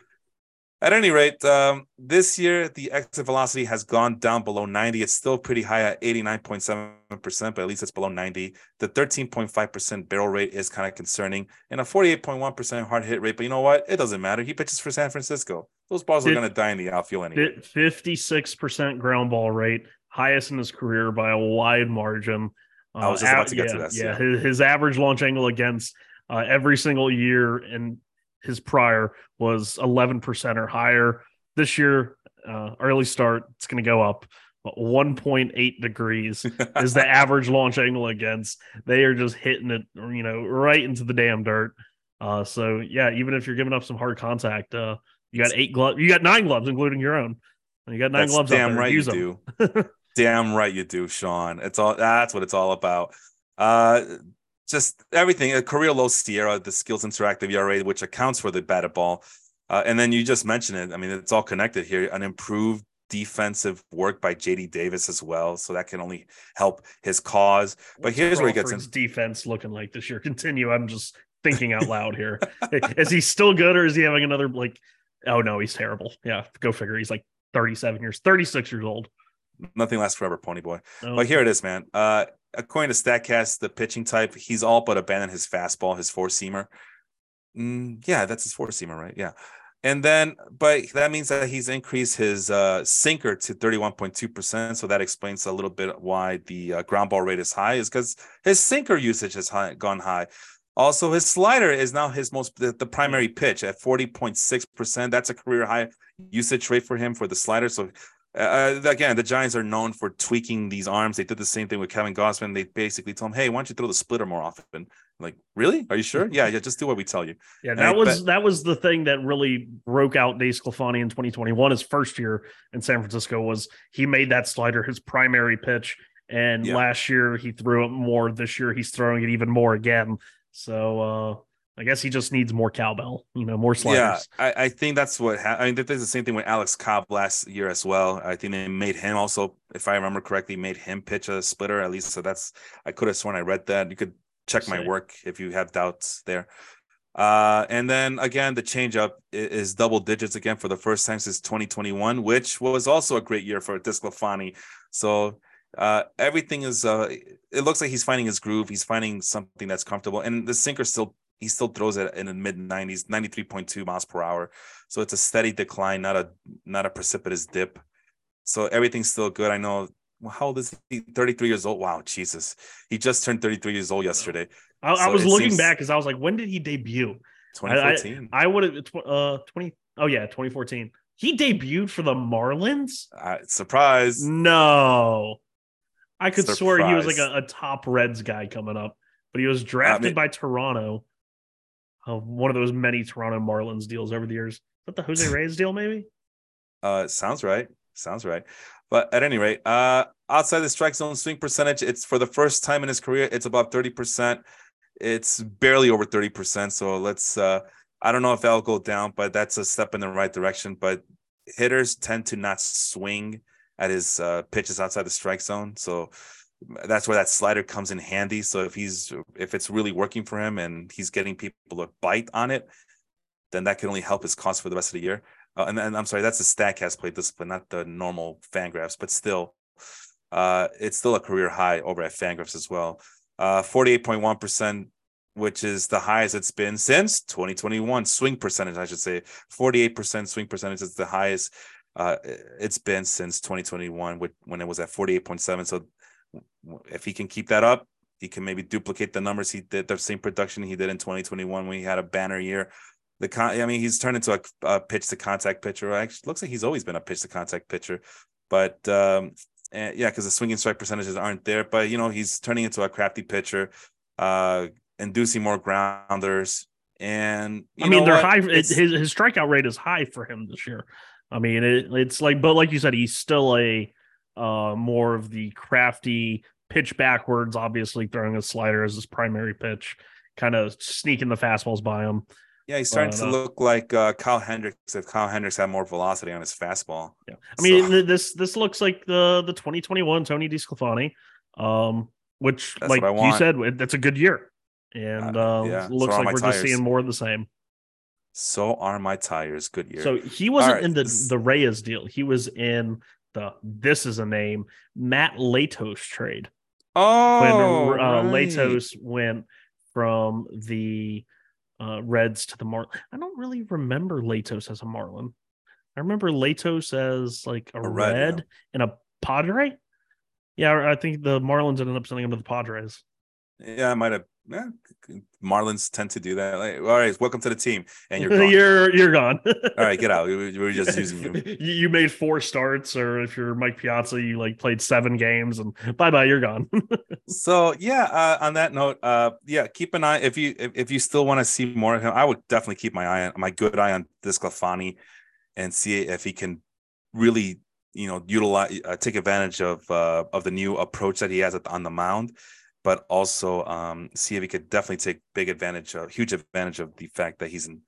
At any rate, um, this year the exit velocity has gone down below 90. It's still pretty high at 89.7%, but at least it's below 90. The 13.5% barrel rate is kind of concerning, and a 48.1% hard hit rate. But you know what? It doesn't matter. He pitches for San Francisco. Those balls are going to die in the outfield anyway. Fifty-six percent ground ball rate, highest in his career by a wide margin. I was just Uh, about to get to yeah, this, Yeah, yeah. His, his average launch angle against uh, every single year in his prior was eleven percent or higher. This year, uh, early start, it's going to go up. One point eight degrees is the average launch angle against. They are just hitting it, you know, right into the damn dirt. Uh, so yeah, even if you're giving up some hard contact, uh, you got eight gloves, you got nine gloves, including your own. You got nine That's gloves. damn right Use you them. do. damn right you do, Sean. It's all that's what it's all about. Uh just everything. A career low SIERA, the skills interactive ERA, which accounts for the batted ball. Uh, and then you just mentioned it. I mean, it's all connected here. An improved defensive work by JD Davis as well. So that can only help his cause. But here's where he gets in. Defense looking like this year. Continue. I'm just thinking out loud here. is he still good or is he having another like? Oh no, he's terrible. Yeah, go figure. He's like 37 years, 36 years old. Nothing lasts forever, Pony Boy. No. But here it is, man. Uh, according to Statcast, the pitching type, he's all but abandoned his fastball, his four seamer. Mm, yeah, that's his four seamer, right? Yeah. And then, but that means that he's increased his uh, sinker to 31.2%. So that explains a little bit why the uh, ground ball rate is high, is because his sinker usage has high, gone high. Also, his slider is now his most, the, the primary pitch at 40.6%. That's a career high usage rate for him for the slider. So uh, again, the Giants are known for tweaking these arms. They did the same thing with Kevin Gausman. They basically told him, "Hey, why don't you throw the splitter more often?" like, really? Are you sure? yeah, yeah. Just do what we tell you. Yeah, And that I was bet- that was the thing that really broke out DeSclafani in 2021. His first year in San Francisco was he made that slider his primary pitch, and Yeah. last year he threw it more. This year he's throwing it even more again. So uh, I guess he just needs more cowbell, you know, more sliders. Yeah, I, I think that's what. Ha- I mean, there's the same thing with Alex Cobb last year as well. I think they made him also, if I remember correctly, made him pitch a splitter at least. So that's I could have sworn I read that. You could check my work if you have doubts there. Uh, and then again, the changeup is double digits again for the first time since 2021, which was also a great year for DeSclafani. So uh, everything is. Uh, it looks like he's finding his groove. He's finding something that's comfortable, and the sinker still he still throws it in the mid 90s 93.2 miles per hour. So it's a steady decline not a not a precipitous dip. So everything's still good. I know well, how old is he? 33 years old? Wow jesus. He just turned 33 years old yesterday. I, I was looking seems- back because I was like, when did he debut? 2014 I would have uh 20 oh yeah 2014. He debuted for the Marlins. uh, surprise. No, I could swear he was like a, a top Reds guy coming up, but he was drafted mean- by Toronto. Uh, one of those many Toronto Marlins deals over the years. Is that the Jose Reyes deal? Maybe Uh, sounds right. Sounds right. But at any rate, uh, outside the strike zone swing percentage, it's for the first time in his career, it's above 30%. It's barely over 30%. So let's uh I don't know if that'll go down, but that's a step in the right direction. But hitters tend to not swing at his uh, pitches outside the strike zone. So that's where that slider comes in handy. So if he's if it's really working for him and he's getting people to bite on it, then that can only help his cost for the rest of the year. Uh, and, and I'm sorry, that's the Statcast play discipline, not the normal Fangraphs, but still, uh, it's still a career high over at Fangraphs as well. Uh, 48.1%, which is the highest it's been since 2021. Swing percentage, I should say, 48% swing percentage is the highest uh, it's been since 2021, with, when it was at 48.7. So if he can keep that up, he can maybe duplicate the numbers he did, the same production he did in 2021 when he had a banner year. The con, I mean, he's turned into a, a pitch to contact pitcher. Actually, looks like he's always been a pitch to contact pitcher, but um, and yeah, because the swinging strike percentages aren't there. But you know, he's turning into a crafty pitcher, uh, inducing more grounders. And I mean, they're what? high. his his strikeout rate is high for him this year. I mean, it, it's like, but like you said, he's still a uh, more of the crafty pitch backwards, obviously throwing a slider as his primary pitch, kind of sneaking the fastballs by him. Yeah, he's starting to uh, look like uh, Kyle Hendricks if Kyle Hendricks had more velocity on his fastball. Yeah, I mean so. this this looks like the the 2021 Tony DeSclafani, um, which that's like you said, that's a good year, and uh, uh yeah, looks like we're tires. just seeing more of the same. So are my tires. Good year. So he wasn't right. in the the Reyes deal. He was in the this is a name Matt Latos trade. Oh, when uh, right. Latos went from the uh, Reds to the Mar. I don't really remember Latos as a Marlin. I remember Latos as like a, a red, red yeah. and a Padre. Yeah, I think the Marlins ended up sending him to the Padres. Yeah, I might have Marlins tend to do that. Like, all right, welcome to the team, and you're gone. you're you're gone. all right, get out. We, we were just using you. you made four starts, or if you're Mike Piazza, you like played seven games, and bye bye, you're gone. so yeah, uh, on that note, uh, yeah, keep an eye if you if, if you still want to see more of him. I would definitely keep my eye on my good eye on DeSclafani, and see if he can really you know utilize uh, take advantage of uh, of the new approach that he has on the mound but also um, see if he could definitely take big advantage, of, huge advantage of the fact that he's in,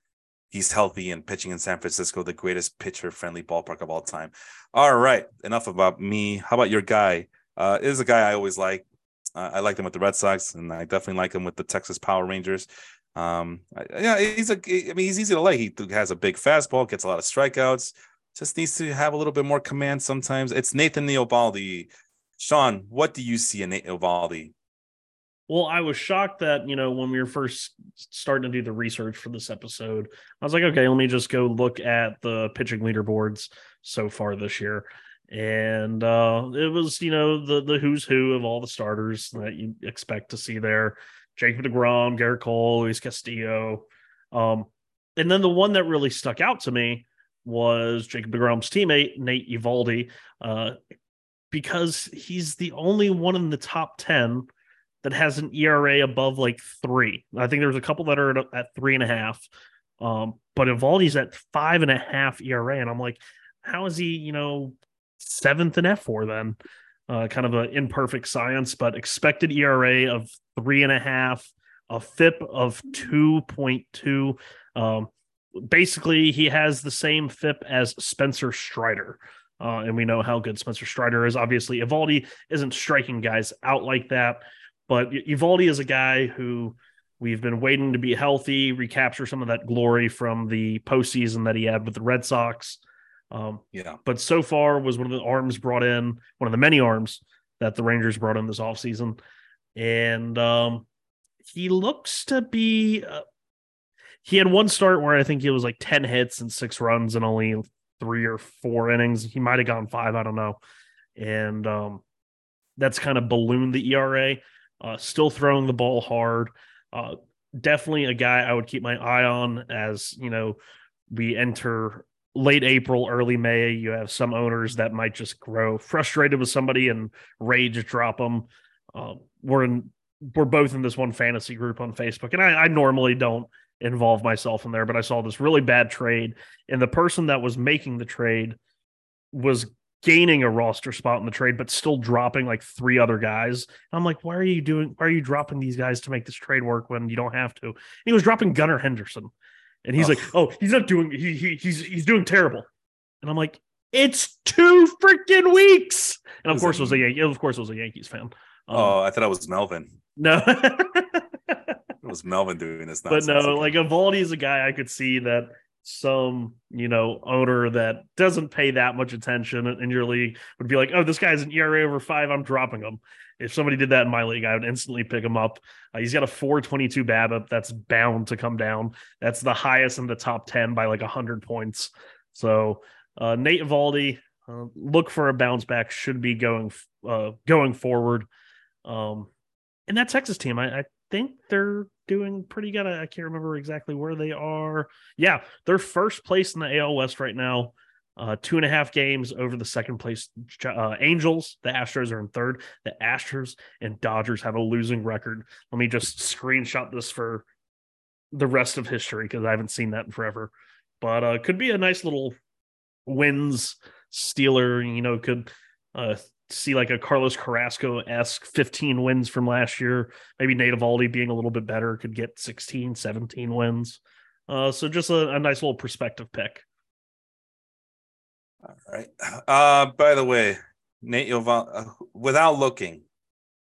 he's healthy and pitching in San Francisco, the greatest pitcher-friendly ballpark of all time. All right, enough about me. How about your guy? Uh, is a guy I always like. Uh, I like him with the Red Sox, and I definitely like him with the Texas Power Rangers. Um, yeah, he's a. I mean, he's easy to like. He has a big fastball, gets a lot of strikeouts. Just needs to have a little bit more command sometimes. It's Nathan Eovaldi. Sean, what do you see in Nate Eovaldi? Well, I was shocked that, you know, when we were first starting to do the research for this episode, I was like, okay, let me just go look at the pitching leaderboards so far this year. And uh, it was, you know, the the who's who of all the starters that you expect to see there. Jacob DeGrom, Gerrit Cole, Luis Castillo. Um, and then the one that really stuck out to me was Jacob DeGrom's teammate, Nate Eovaldi, uh, because he's the only one in the top 10 – that has an ERA above like three. I think there's a couple that are at, at three and a half. Um, but Eovaldi's at five and a half ERA, and I'm like, how is he, you know, seventh in F4 then? Uh, kind of an imperfect science, but expected ERA of three and a half, a FIP of 2.2. Um, basically, he has the same FIP as Spencer Strider. Uh, and we know how good Spencer Strider is. Obviously, Eovaldi isn't striking guys out like that. But Eovaldi is a guy who we've been waiting to be healthy, recapture some of that glory from the postseason that he had with the Red Sox. Um, yeah. But so far was one of the arms brought in, one of the many arms that the Rangers brought in this offseason. And um, he looks to be. Uh, he had one start where I think it was like 10 hits and six runs and only three or four innings. He might have gone five. I don't know. And um, that's kind of ballooned the ERA uh, still throwing the ball hard. Uh, definitely a guy I would keep my eye on as you know we enter late April, early May. You have some owners that might just grow frustrated with somebody and rage drop them. Uh, we're in we're both in this one fantasy group on Facebook, and I, I normally don't involve myself in there, but I saw this really bad trade, and the person that was making the trade was gaining a roster spot in the trade, but still dropping like three other guys. And I'm like, why are you doing? Why are you dropping these guys to make this trade work when you don't have to? And he was dropping Gunnar Henderson, and he's Oh. like, oh, he's not doing. He, he he's he's doing terrible. And I'm like, it's two freaking weeks. And of course, it was a Yankee. Of course, it was a Yankees fan. Um, Oh, I thought it was Melvin. no. It was Melvin doing this. but no, like Eovaldi is a guy I could see that some you know owner that doesn't pay that much attention in your league would be like, oh, this guy's an ERA over five, I'm dropping him. If somebody did that in my league, I would instantly pick him up. Uh, he's got a 422 BABIP that's bound to come down. That's the highest in the top 10 by like 100 points. So uh, Nate Eovaldi, uh, look for a bounce back. Should be going uh, going forward. Um, and that Texas team, I, I think they're doing pretty good. I, I can't remember exactly where they are. Yeah, they're first place in the AL West right now. Uh, two and a half games over the second place uh, Angels. The Astros are in third. The Astros and Dodgers have a losing record. Let me just screenshot this for the rest of history because I haven't seen that in forever. But uh, could be a nice little wins stealer. You know, could uh, see like a Carlos Carrasco esque 15 wins from last year. Maybe Nate Eovaldi being a little bit better could get 16, 17 wins. Uh, so just a, a nice little perspective pick. All right. Uh, by the way, Nate Yoval, uh, without looking,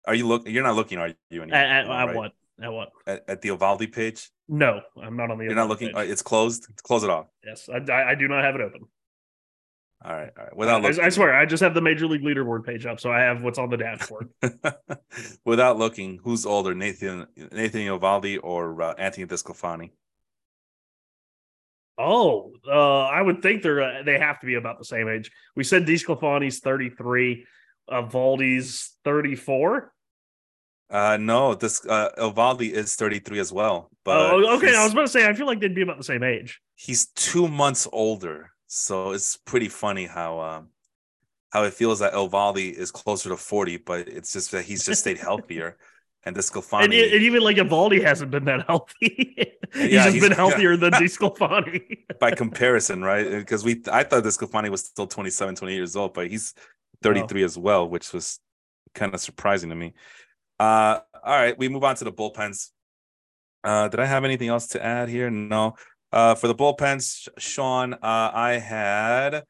are you look? You're not looking, are you? At, at, anymore, at right? what? At what? At, at the Eovaldi page? No, I'm not on the. You're not looking. page. uh, it's closed. Close it off. yes, I, I do not have it open. All right. All right. Without I, looking, I swear, I just have the major league leaderboard page up, so I have what's on the dashboard. without looking, who's older, Nathan Nathan Eovaldi or uh, Anthony DeSclafani? oh, uh, I would think they're uh, they have to be about the same age. We said DeSclafani's 33, uh, Valdi's 34. Uh, no, this uh, Eovaldi is 33 as well. But Oh, okay. I was about to say I feel like they'd be about the same age. he's two months older, so it's pretty funny how um how it feels that Eovaldi is closer to 40, but it's just that he's just stayed healthier. And DeSclafani, And, and even like Eovaldi hasn't been that healthy. he's Yeah, just he's- been healthier than DeSclafani. by comparison, right? Because we I thought DeSclafani was still 27, 28 years old, but he's 33 as well, which was kind of surprising to me. Uh, all right, we move on to the bullpens. Uh, did I have anything else to add here? No. Uh, for the bullpens, Sean, uh, I had,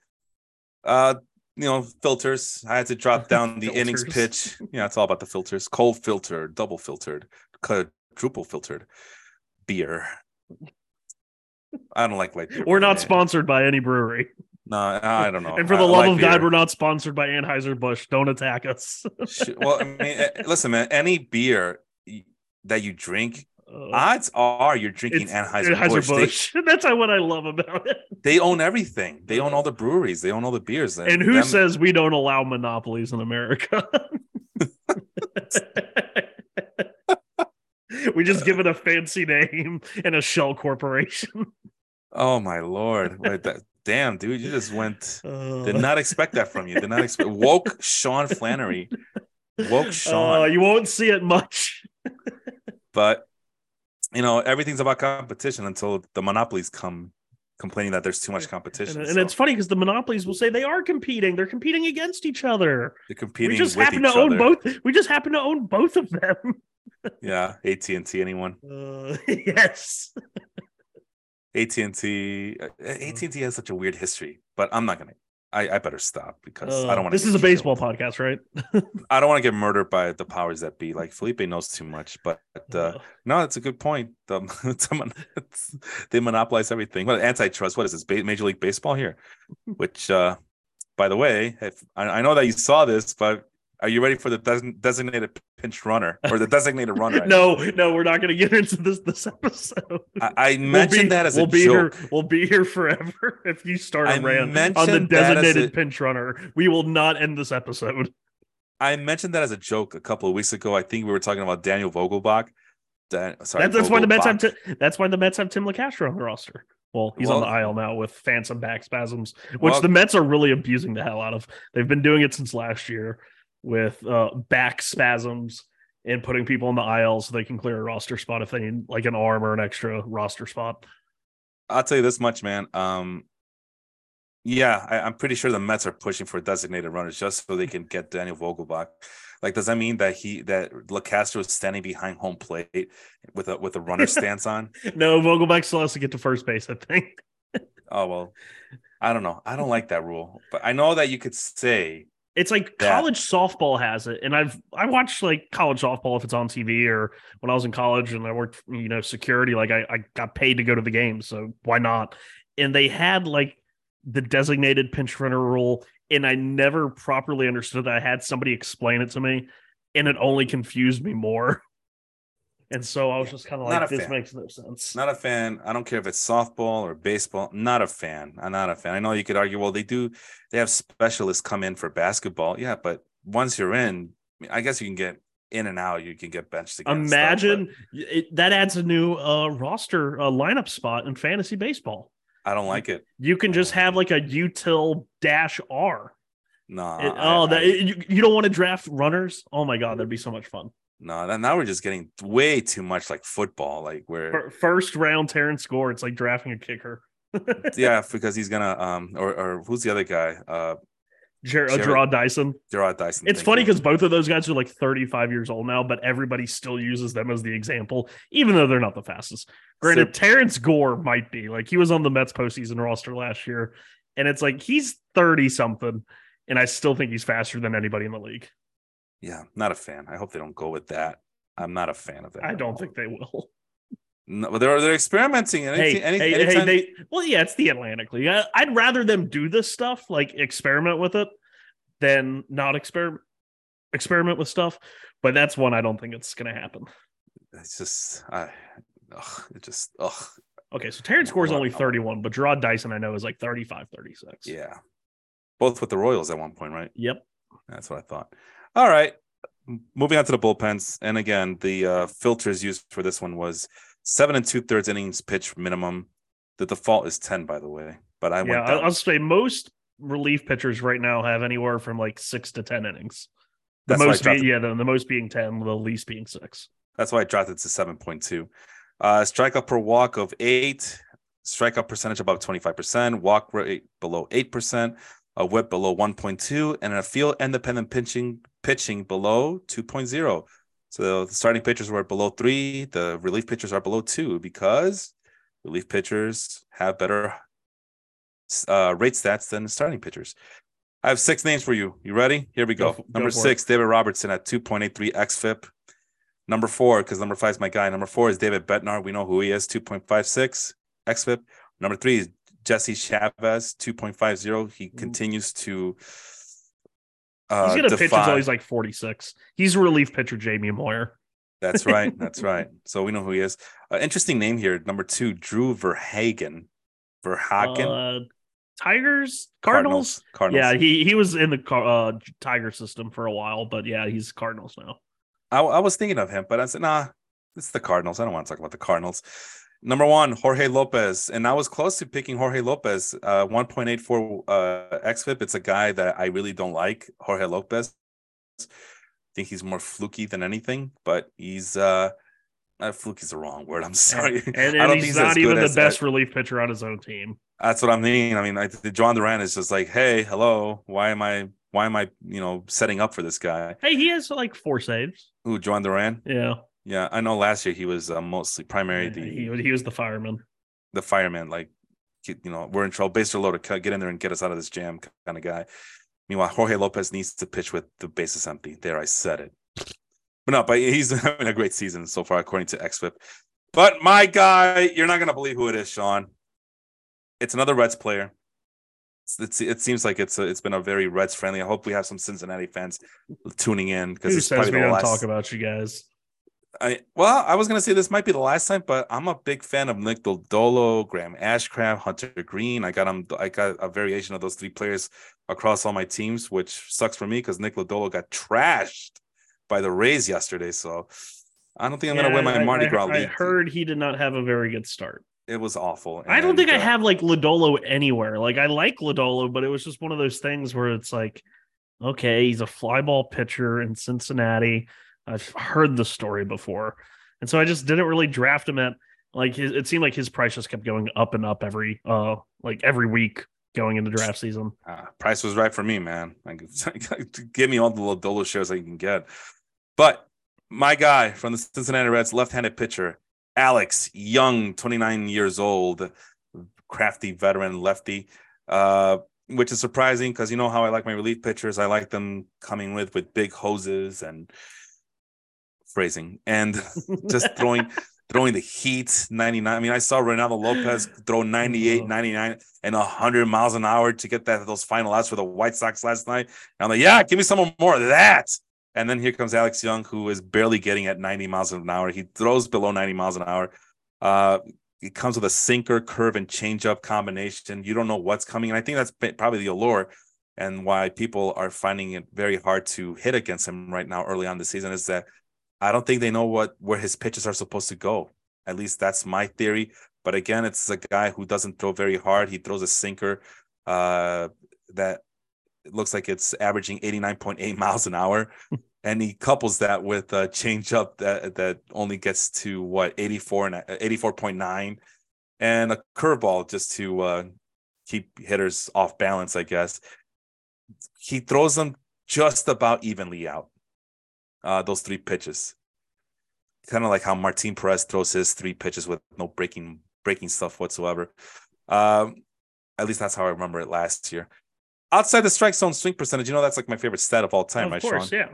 uh, you know, filters. I had to drop down the innings pitch. Yeah, it's all about the filters. Cold filtered, double filtered, quadruple filtered beer. I don't like light beer. We're not man. sponsored by any brewery. No, I don't know. and for the I love like of God, we're not sponsored by Anheuser-Busch. Don't attack us. Well, I mean, eh, listen, man. Any beer that you drink, Uh, odds are you're drinking Anheuser Busch. Anheuser-Busch. That's what I love about it. They, own everything. They own all the breweries. They own all the beers. And who them- says we don't allow monopolies in America? we just give it a fancy name and a shell corporation. Oh my lord! Wait, that, damn, dude, you just went. Uh, Did not expect that from you. Did not expect woke Sean Flannery, woke Sean. uh, you won't see it much. but you know everything's about competition until the monopolies come complaining that there's too much competition. And, and So it's funny because the monopolies will say they are competing. They're competing against each other. they're competing We just happen each to own both. We just happen to own both of them. Yeah, AT and T. Anyone? Uh, yes. AT and T. AT and T has such a weird history, but I'm not gonna. I, I better stop because I Uh, don't want to. this is a baseball podcast, right? I don't want to get murdered by the powers that be. Like Felipe knows too much, but uh, Uh, no, it's a good point. The, it's a it's- they monopolize everything. What antitrust? What is this? Ba- Major League Baseball here? Which, uh, by the way, if I, I know that you saw this, but are you ready for the des- designated pinch runner or the designated runner? No, no, we're not going to get into this this episode. I, I We'll mentioned be- that as we'll a be joke. here. We'll be here forever if you start I a rant on the mentioned that as designated a- pinch runner. We will not end this episode. I mentioned that as a joke a couple of weeks ago. I think we were talking about Daniel Vogelbach. Dan, sorry, That, that's why the Mets have. Ti- that's why the Mets have Tim Locastro on the roster. Well, he's on the Well- IL now with phantom back spasms, which Well- the Mets are really abusing the hell out of. They've been doing it since last year with uh, back spasms and putting people on the IL so they can clear a roster spot if they need like an arm or an extra roster spot. I'll tell you this much, man. Um, Yeah, I, am pretty sure the Mets are pushing for designated runners just so they can get Daniel Vogelbach. Like, does that mean that he that Locastro is standing behind home plate with a with a runner stance on? no, Vogelbach still has to get to first base. I think. oh well, I don't know. I don't like that rule, but I know that you could say it's like that. college softball has it, and I've I watched like college softball if it's on TV or when I was in college and I worked you know security. Like I, I got paid to go to the game, so why not? And they had like the designated pinch runner rule, and I never properly understood that. I had somebody explain it to me, and it only confused me more. And so I was just kind of like, this fan. makes no sense. Not a fan. I don't care if it's softball or baseball. Not a fan. I'm not a fan. I know you could argue, well, they do, they have specialists come in for basketball. Yeah, but once you're in, I guess you can get in and out. You can get benched. Imagine stuff, it, that adds a new uh, roster uh, lineup spot in fantasy baseball. I don't like it. You can just have like a util dash R. No. Nah, oh, I, that I, you, you don't want to draft runners? Oh my god, that'd be so much fun. No, now we're just getting way too much like football. Like where first round Terrence Gore, it's like drafting a kicker. yeah, because he's gonna um or or who's the other guy? Uh Ger- uh, Jarrod Dyson. Jarrod Dyson. It's funny because both of those guys are like 35 years old now, but everybody still uses them as the example, even though they're not the fastest. Granted, so, Terrence Gore might be like he was on the Mets postseason roster last year, and it's like he's 30 something, and I still think he's faster than anybody in the league. Yeah, not a fan. I hope they don't go with that. I'm not a fan of that. I don't think they will. No, but they're they're experimenting. Anything, hey, any, hey, anytime... hey, they, well, yeah, it's the Atlantic League. I, I'd rather them do this stuff, like experiment with it, than not experiment experiment with stuff. But that's one I don't think it's going to happen. It's just, I, ugh, it just, ugh. Okay, so Terrence Gore is only 31, but Jarrod Dyson I know is like 35, 36. Yeah, both with the Royals at one point, right? Yep, that's what I thought. All right, moving on to the bullpens, and again, the uh, filters used for this one was seven and two thirds innings pitch minimum. The default is ten, by the way. But I yeah, I'll say most relief pitchers right now have anywhere from like six to ten innings. The That's most, being, yeah, the, the most being ten, the least being six. That's why I dropped it to seven point two. Uh, strikeout per walk of eight, strikeout percentage above twenty five percent, walk rate below eight percent, a whip below one point two, and a field independent pitching pitching below 2.0. So the starting pitchers were below three. The relief pitchers are below two because relief pitchers have better uh, rate stats than starting pitchers. I have six names for you. You ready? Here we go. go number go six, it. David Robertson at 2.83 xFIP. Number four, because number five is my guy. Number four is David Bednar. We know who he is, 2.56 xFIP. Number three is Jesse Chavez, 2.50. He continues to uh, he's gonna pitch until he's like 46. He's a relief pitcher, Jamie Moyer. That's right. That's right. So we know who he is. Uh, interesting name here. Number two, Drew Verhagen. Verhagen. Uh, Tigers, Cardinals? Cardinals. Cardinals. Yeah, he he was in the uh, Tiger system for a while, but yeah, he's Cardinals now. I, I was thinking of him, but I said, nah, it's the Cardinals. I don't want to talk about the Cardinals. Number one, Jorge Lopez, and I was close to picking Jorge Lopez. Uh, 1.84 uh, xFIP. It's a guy that I really don't like, Jorge Lopez. I think he's more fluky than anything, but he's uh, uh fluky is the wrong word. I'm sorry. And, and, and he's not even the best relief pitcher on his own team. That's what I mean. I mean, I, think Jhoan Duran is just like, hey, hello, why am I, why am I, you know, setting up for this guy? Hey, he has like four saves. Who, Jhoan Duran? Yeah. Yeah, I know. Last year he was uh, mostly primary. Yeah, the he, he was the fireman. The fireman, like you know, we're in trouble. Base or low to get in there and get us out of this jam, kind of guy. Meanwhile, Jorge Lopez needs to pitch with the bases empty. There, I said it. But no, but he's having a great season so far, according to XFIP. But my guy, you're not gonna believe who it is, Sean. It's another Reds player. It's, it seems like it's a, it's been a very Reds friendly. I hope we have some Cincinnati fans tuning in because it's probably the last. Talk about you guys. I well, I was gonna say this might be the last time, but I'm a big fan of Nick Lodolo, Graham Ashcraft, Hunter Greene. I got them. I got a variation of those three players across all my teams, which sucks for me because Nick Lodolo got trashed by the Rays yesterday. So I don't think I'm yeah, gonna win my I, Mardi Gras I, I heard he did not have a very good start. It was awful. I don't think uh, I have like Lodolo anywhere. Like I like Lodolo, but it was just one of those things where it's like, okay, he's a flyball pitcher in Cincinnati I've heard the story before, and so I just didn't really draft him at like his, it seemed like his price just kept going up and up every uh like every week. going into draft season. Uh, price was right for me, man. give me all the little Lodolo shares I can get. But my guy from the Cincinnati Reds, left-handed pitcher, Alex Young, 29 years old, crafty veteran lefty. Uh, which is surprising because you know how I like my relief pitchers. I like them coming with with big hoses and phrasing and just throwing throwing the heat 99. I mean, I saw Reynaldo Lopez throw 98, 99 and 100 miles an hour to get that those final outs for the White Sox last night. And I'm like, yeah, give me some more of that. And then here comes Alex Young, who is barely getting at 90 miles an hour. He throws below 90 miles an hour. Uh, it comes with a sinker, curve, and changeup combination. You don't know what's coming. And I think that's probably the allure and why people are finding it very hard to hit against him right now early on the season is that I don't think they know what where his pitches are supposed to go. At least that's my theory. But again, it's a guy who doesn't throw very hard. He throws a sinker uh, that looks like it's averaging 89.8 miles an hour. and he couples that with a changeup that that only gets to what 84 and 84.9 and a curveball just to uh, keep hitters off balance, I guess. He throws them just about evenly out uh, those three pitches. Kind of like how Martin Perez throws his three pitches with no breaking breaking stuff whatsoever. Um, at least that's how I remember it last year. Outside the strike zone swing percentage, you know that's like my favorite stat of all time, of right, course, Sean? Yeah.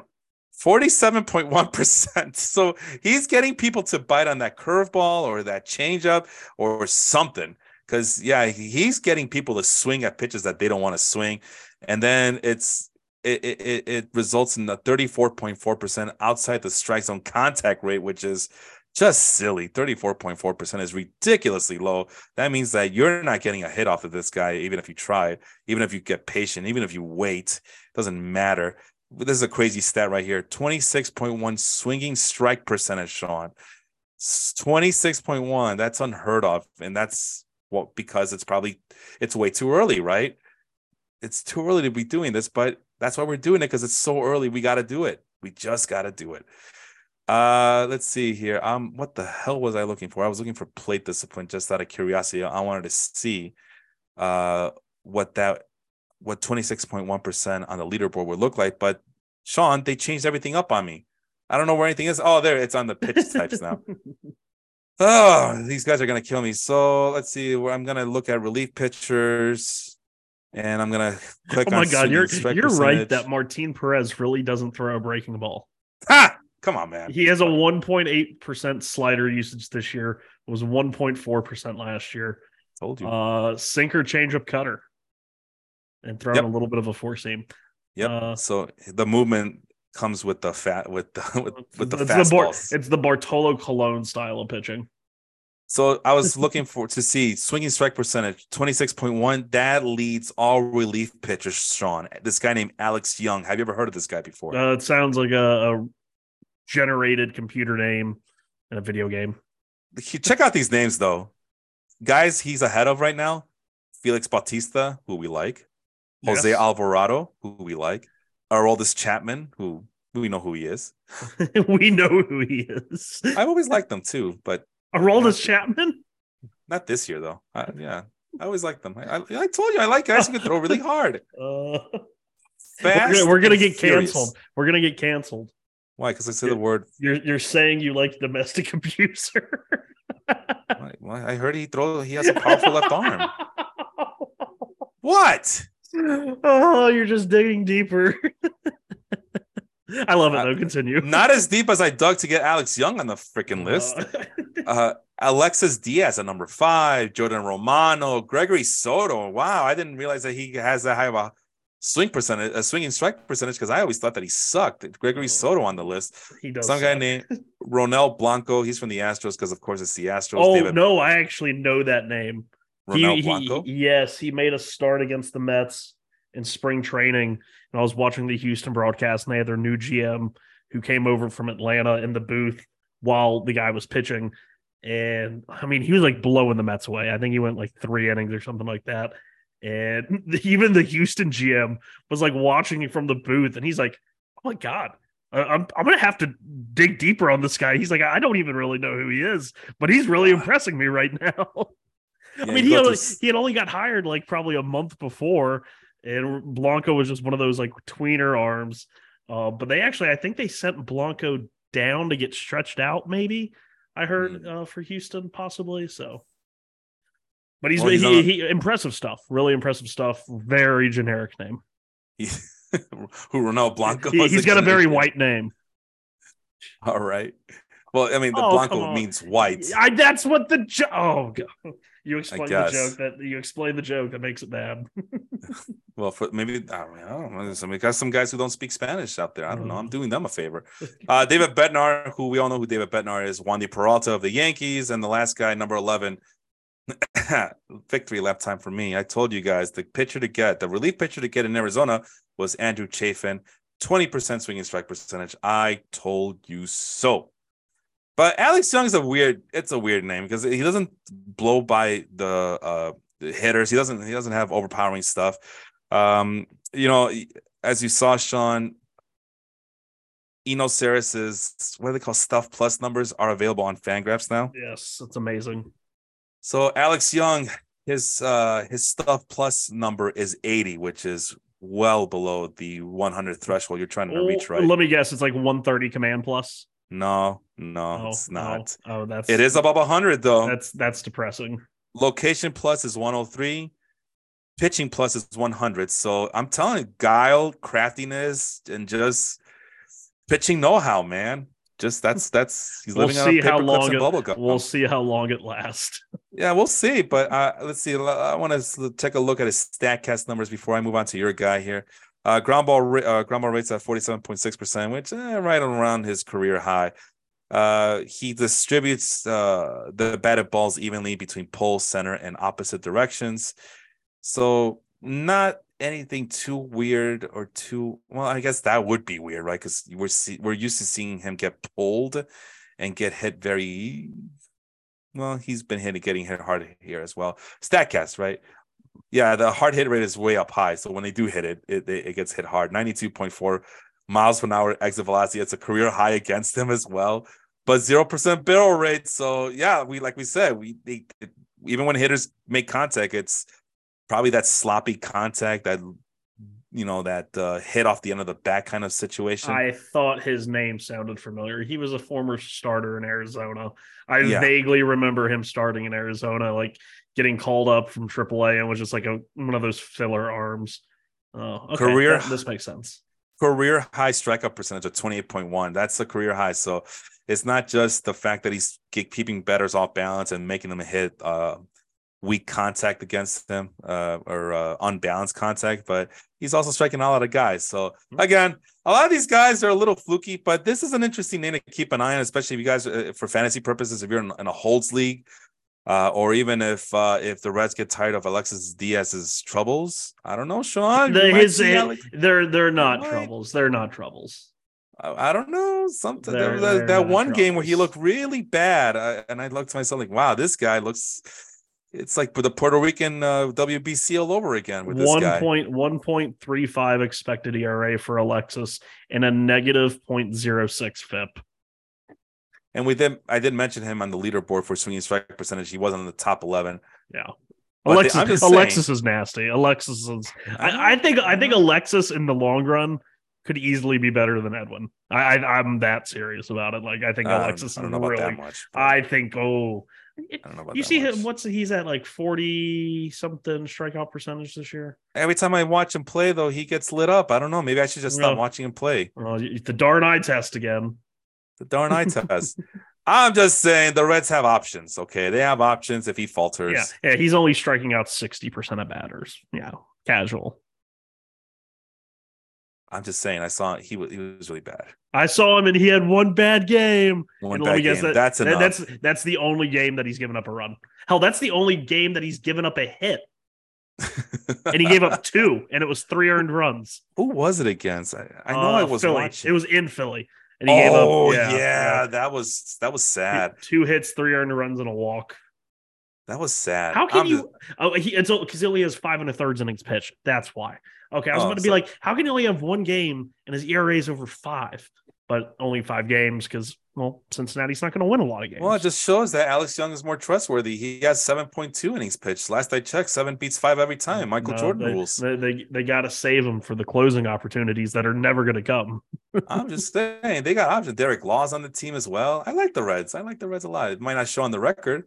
47.1%. So he's getting people to bite on that curveball or that changeup or something. Because yeah, he's getting people to swing at pitches that they don't want to swing. And then it's it, it, it results in a 34.4% outside the strike zone contact rate, which is just silly. 34.4% is ridiculously low. That means that you're not getting a hit off of this guy, even if you try, even if you get patient, even if you wait, doesn't matter. This is a crazy stat right here 26.1 swinging strike percentage, Sean. 26.1. That's unheard of. And that's what because it's probably it's way too early, right? It's too early to be doing this, but that's why we're doing it because it's so early. We got to do it. We just got to do it. Uh, let's see here. Um, what the hell was I looking for? I was looking for plate discipline just out of curiosity. I wanted to see uh what that what 26.1% on the leaderboard would look like. But Sean, they changed everything up on me. I don't know where anything is. Oh, there it's on the pitch types now. oh, these guys are gonna kill me. So let's see. Where I'm gonna look at relief pitchers and I'm gonna click. Oh my god, you're you're right that Martin Perez really doesn't throw a breaking ball. Ha! Come on, man. He has a 1.8% slider usage this year. It was 1.4% last year. Told you. Uh sinker changeup cutter. And throwing Yep. a little bit of a four seam. yep. uh, so the movement comes with the fat with the with, with the it's the Bar- it's the Bartolo Colon style of pitching. So I was looking for to see swinging strike percentage 26.1. That leads all relief pitchers, Sean. This guy named Alex Young. Have you ever heard of this guy before? Uh, it sounds like a, a generated computer name in a video game. Check out these names though. Guys he's ahead of right now. Felix Bautista, who we like. Jose Yes. Alvarado, who we like. Aroldis Chapman, who we know who he is. we know who he is. I've always liked them too, but Aroldis Chapman. not this year though. I, yeah, I always liked them. I, I, I told you I like guys who can throw really hard. Uh, Fast. we're gonna, we're gonna get furious. canceled. We're gonna get canceled. Why? Because I said the word. You're you're saying you like domestic abuser. Why? I heard he throw. He has a powerful left arm. What? oh, you're just digging deeper. I love it Uh, though. Continue. Not as deep as I dug to get Alex Young on the freaking list. Uh, Alexis Diaz at number five, Jordan Romano, Gregory Soto. Wow, I didn't realize that he has that high of a swing percentage, a swinging strike percentage, because I always thought that he sucked. Gregory Soto on the list. he does. Some guy named Ronel Blanco. He's from the Astros because, of course, it's the Astros. Oh David no, I actually know that name. Ronel he- Blanco. yes, he made a start against the Mets in spring training. And I was watching the Houston broadcast, and they had their new GM who came over from Atlanta in the booth while the guy was pitching. And I mean, he was like blowing the Mets away. I think he went like three innings or something like that. And even the Houston GM was like watching from the booth, and he's like, "Oh my god, I'm I'm gonna have to dig deeper on this guy." He's like, "I don't even really know who he is, but he's really impressing me right now." I mean, he only, s- he had only got hired like probably a month before, and Blanco was just one of those like tweener arms. Uh, but they actually, I think they sent Blanco down to get stretched out. Maybe I heard Hmm. uh, for Houston, possibly. So, but he's, Well, he, he impressive stuff. Really impressive stuff. Very generic name. who Ronald Blanco. He, has got a very white name. All right. Well, I mean, the Oh, Blanco means white. I, that's what the jo- oh god. You explain the joke that you explain the joke that makes it bad. Well, for maybe I, mean, I don't know. Some got some guys who don't speak Spanish out there. I don't know. I'm Mm. doing them a favor. Uh, David Bednar, who we all know who David Bednar is, Wandy Peralta of the Yankees, and the last guy, number eleven, victory lap time for me. I told you guys the pitcher to get, the relief pitcher to get in Arizona was Andrew Chafin, twenty percent swinging strike percentage. I told you so. But Alex Young is a weird. It's a weird name because he doesn't blow by the uh, the hitters. He doesn't. He doesn't have overpowering stuff. Um, you know, as you saw, Sean, Eno Sarris's what do they call stuff plus numbers are available on Fangraphs now. Yes, it's amazing. So Alex Young, his uh his stuff plus number is 80, which is well below the 100 threshold you're trying to reach, Oh, right? Let me guess, it's like 130 command plus. No, no, Oh, it's not. Oh, oh, that's It is above 100 though. that's that's depressing. Location plus is 103. Pitching plus is 100. So I'm telling you, guile, craftiness, and just pitching know-how, man. Just that's that's he's We'll living see on how long it-. We'll see how long it lasts. Yeah, we'll see. But uh, let's see. I want to take a look at his Statcast numbers before I move on to your guy here. Uh, ground ball uh, ground ball rates at forty seven point six percent, which eh, right around his career high. Uh, he distributes uh, the batted balls evenly between pole, center, and opposite directions. So not anything too weird or too well. I guess that would be weird, right? Because we're see- we're used to seeing him get pulled and get hit very well, he's been hitting, getting hit hard here as well. Statcast, right? Yeah, the hard hit rate is way up high. So when they do hit it, it, it gets hit hard. 92.4 miles per hour exit velocity. It's a career high against him as well. But 0% barrel rate. So yeah, we like we said, we they, it, even when hitters make contact, it's probably that sloppy contact, that you know, that uh, hit off the end of the bat kind of situation. I thought his name sounded familiar. He was a former starter in Arizona. I Yeah. vaguely remember him starting in Arizona, like getting called up from AAA and was just like a one of those filler arms. Oh, okay. Career- that- this makes sense. career high strikeout percentage of 28.1. That's a career high. So it's not just the fact that he's keeping batters off balance and making them hit uh, weak contact against them uh, or uh, unbalanced contact, but he's also striking out a lot of guys. So again, a lot of these guys are a little fluky, but this is an interesting name to keep an eye on, especially if you guys, uh, for fantasy purposes, if you're in, in a holds league. Uh, or even if uh, if the Reds get tired of Alexis Diaz's troubles, I don't know, Sean. The, his, see Alex- they're they're not troubles. They're not troubles. I I don't know something They're- that, they're that one game where he looked really bad, I, and I looked to myself like, "Wow, this guy looks." It's like the Puerto Rican uh, WBC all over again with this One guy. point one point three five expected ERA for Alexis and a negative 0.06 FIP. And we did, I did mention him on the leaderboard for swinging strike percentage. He wasn't in the top eleven. Yeah. But the- Alexis, saying- Alexis is nasty. Alexis is. I, I think. I think Alexis in the long run could easily be better than Edwin. I, I I'm that serious about it. Like I think I don't- Alexis I is don't know about really. that much. I think. Oh, I don't know about you see much. him? What's he's at like forty something strikeout percentage this year? Every time I watch him play, though, he gets lit up. I don't know. Maybe I should just stop watching him play. Well, the darn eye test again. The darn eye test. I'm just saying the Reds have options. Okay, they have options if he falters. Yeah, yeah. He's only striking out sixty percent of batters. Yeah, casual. I'm just saying. I saw he was he was really bad. I saw him and he had one bad game. One bad game. that- That's that- enough. that's that's the only game that he's given up a run. Hell, that's the only game that he's given up a hit, and he gave up two, and it was three earned runs. Who was it against? I, I know Uh, I was Philly. watching. It was in Philly, and he gave up. oh yeah, yeah, that was that was sad. two hits, three earned runs, and a walk. That was sad. How can I'm you? just- Oh, he until because he only has five and a third innings pitch. That's why. Okay, I was Oh, about to be like, how can he only have one game and his ERA is over five? But only five games because well, Cincinnati's not going to win a lot of games. Well, it just shows that Alex Young is more trustworthy. He has 7.2 innings pitched. Last I checked, seven beats five every time. Michael No, Jordan they, rules. They they, they got to save him for the closing opportunities that are never going to come. I'm just saying they got options. Derek Law's on the team as well. I like the Reds. I like the Reds a lot. It might not show on the record.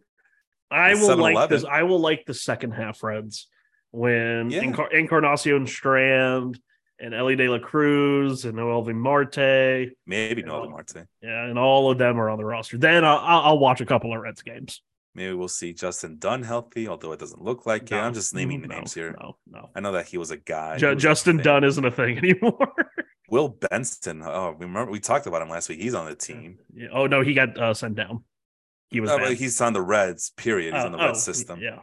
I will like 7-Eleven. this. I will like the second half Reds when Yeah. Encar- Encarnacion Strand and Elly De La Cruz and Noelvi Marte, Maybe Yeah. Noel Marte. yeah, and all of them are on the roster. Then I'll, I'll watch a couple of Reds games. Maybe we'll see Justin Dunn healthy, although it doesn't look like it. I'm just naming No, names here. No, no. I know that he was a guy. Ju- He was a Justin thing. Dunn isn't a thing anymore. Will Benson. Oh, remember we talked about him last week. He's on the team. Yeah. Oh no, he got uh, sent down. He was No, he's on the Reds. Period. He's Uh, on the oh, Red system. Yeah,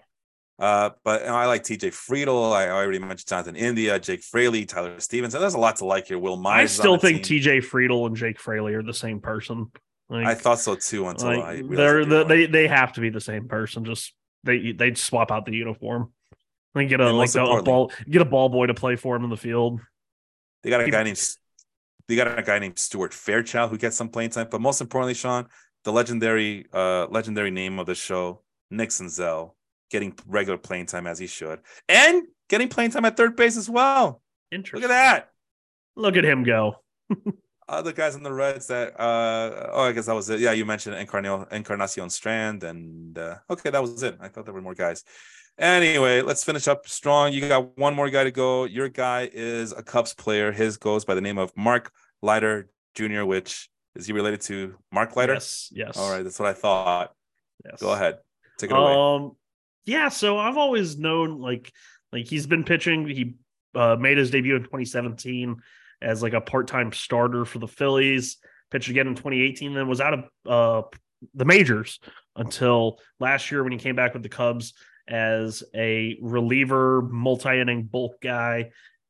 Uh, but you know, I like TJ Friedl. I already mentioned Jonathan India, Jake Fraley, Tyler Stephenson. There's a lot to like here. Will I Myers. on still think team. T.J. Friedl and Jake Fraley are the same person. Like, I thought so too until like, I they're the, they they have to be the same person. Just they they swap out the uniform. Like get a And like a, a ball get a ball boy to play for him in the field. They got a guy named they got a guy named Stuart Fairchild who gets some playing time. But most importantly, Sean, the legendary uh legendary name of the show, Nixon Senzel, getting regular playing time as he should, and getting playing time at third base as well. Interesting. Look at that. Look at him go. Other guys in the Reds that uh oh I guess that was it. Yeah, you mentioned Encarnacion, Encarnacion Strand and uh okay, that was it. I thought there were more guys. Anyway, let's finish up strong. You got one more guy to go. Your guy is a Cubs player. His goes by the name of Mark Leiter Jr., which is he related to Mark Leiter? Yes. Yes. All right, that's what I thought. Yes. Go ahead. Take it away. Yeah. So I've always known like like he's been pitching. He uh, made his debut in 2017 as like a part time starter for the Phillies. Pitched again in 2018, then was out of uh, the majors until last year when he came back with the Cubs as a reliever, multi inning bulk guy,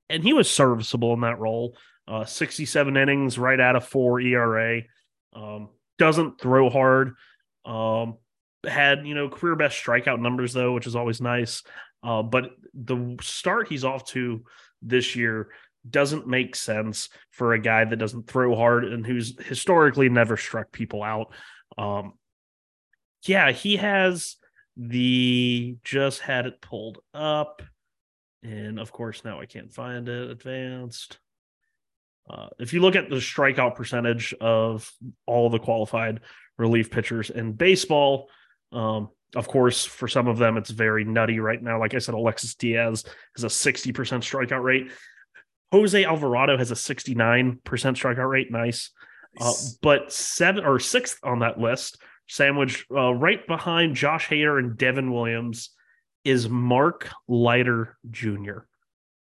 and he was serviceable in that role. Uh, 67 innings, right out of four ERA. Um, doesn't throw hard. Um, had you know career best strikeout numbers though, which is always nice. Uh, but the start he's off to this year doesn't make sense for a guy that doesn't throw hard and who's historically never struck people out. Um, yeah, he has the just had it pulled up, and of course now I can't find it advanced. Uh, if you look at the strikeout percentage of all the qualified relief pitchers in baseball, um, of course, for some of them, it's very nutty right now. Like I said, Alexis Diaz has a 60% strikeout rate. Jose Alvarado has a 69% strikeout rate. Nice. Uh, but seven or sixth on that list, sandwiched uh, right behind Josh Hader and Devin Williams, is Mark Leiter Jr.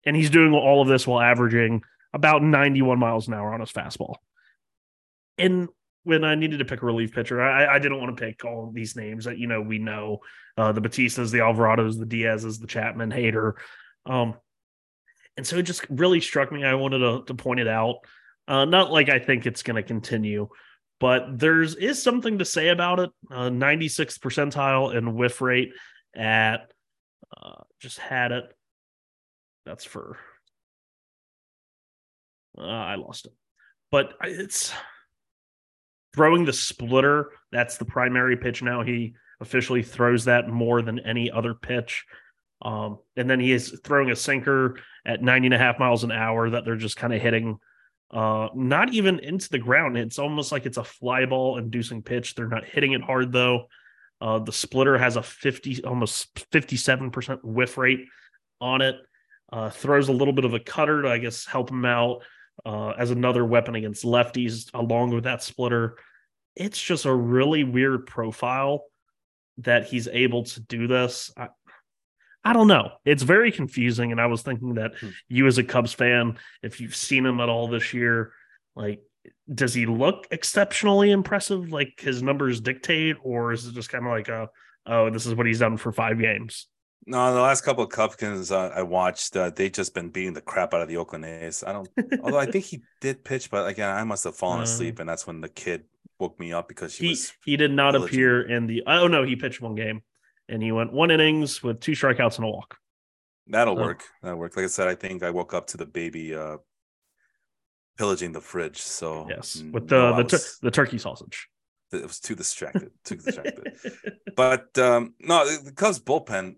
And he's doing all of this while averaging about 91 miles an hour on his fastball. And when I needed to pick a relief pitcher, I, I didn't want to pick all these names that you know we know uh, the Bautistas, the Alvarados, the Diaz's, the Chapman, Hader. Um, and so it just really struck me. I wanted to, to point it out. Uh, not like I think it's going to continue, but there's is something to say about it. Uh, 96th percentile and whiff rate at uh, just had it. That's for uh, I lost it, but it's throwing the splitter. That's the primary pitch now. He officially throws that more than any other pitch. Um, and then he is throwing a sinker at 90 and a half miles an hour that they're just kind of hitting uh not even into the ground it's almost like it's a fly ball inducing pitch they're not hitting it hard though uh the splitter has a 50 almost 57% whiff rate on it uh throws a little bit of a cutter to i guess help him out uh as another weapon against lefties along with that splitter it's just a really weird profile that he's able to do this I, I don't know. It's very confusing. And I was thinking that Hmm. you, as a Cubs fan, if you've seen him at all this year, like, does he look exceptionally impressive, like his numbers dictate, or is it just kind of like a, oh, this is what he's done for five games? No, the last couple of Cubkins uh, I watched, uh, they just been beating the crap out of the Oakland A's. I don't, although I think he did pitch, but again, I must have fallen Uh, asleep, and that's when the kid woke me up because he was. he did not diligent. appear in the. Oh no, he pitched one game, and he went one innings with two strikeouts and a walk. That'll Oh. work. That'll work. Like I said, I think I woke up to the baby, uh, pillaging the fridge. So yes, with the no, the, was, tur- the turkey sausage. it was too distracted. Too distracted. but um, no, the Cubs bullpen,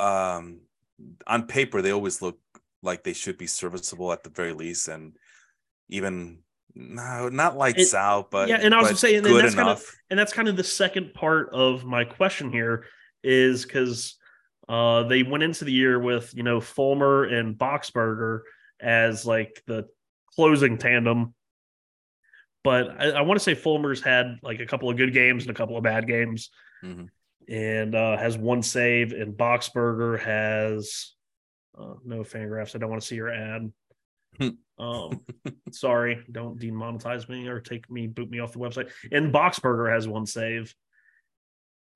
um, on paper they always look like they should be serviceable at the very least, and even no, not lights It- out, but yeah, and I was but saying, and good that's kind of and that's kind of the second part of my question here is because uh, they went into the year with you know Fulmer and Boxberger as like the closing tandem, but I, I want to say Fulmer's had like a couple of good games and a couple of bad games, Mhm. and uh, has one save, and Boxberger has uh, no fangraphs. I don't want to see your ad. um, sorry, don't demonetize me or take me, boot me off the website. And Boxberger has one save.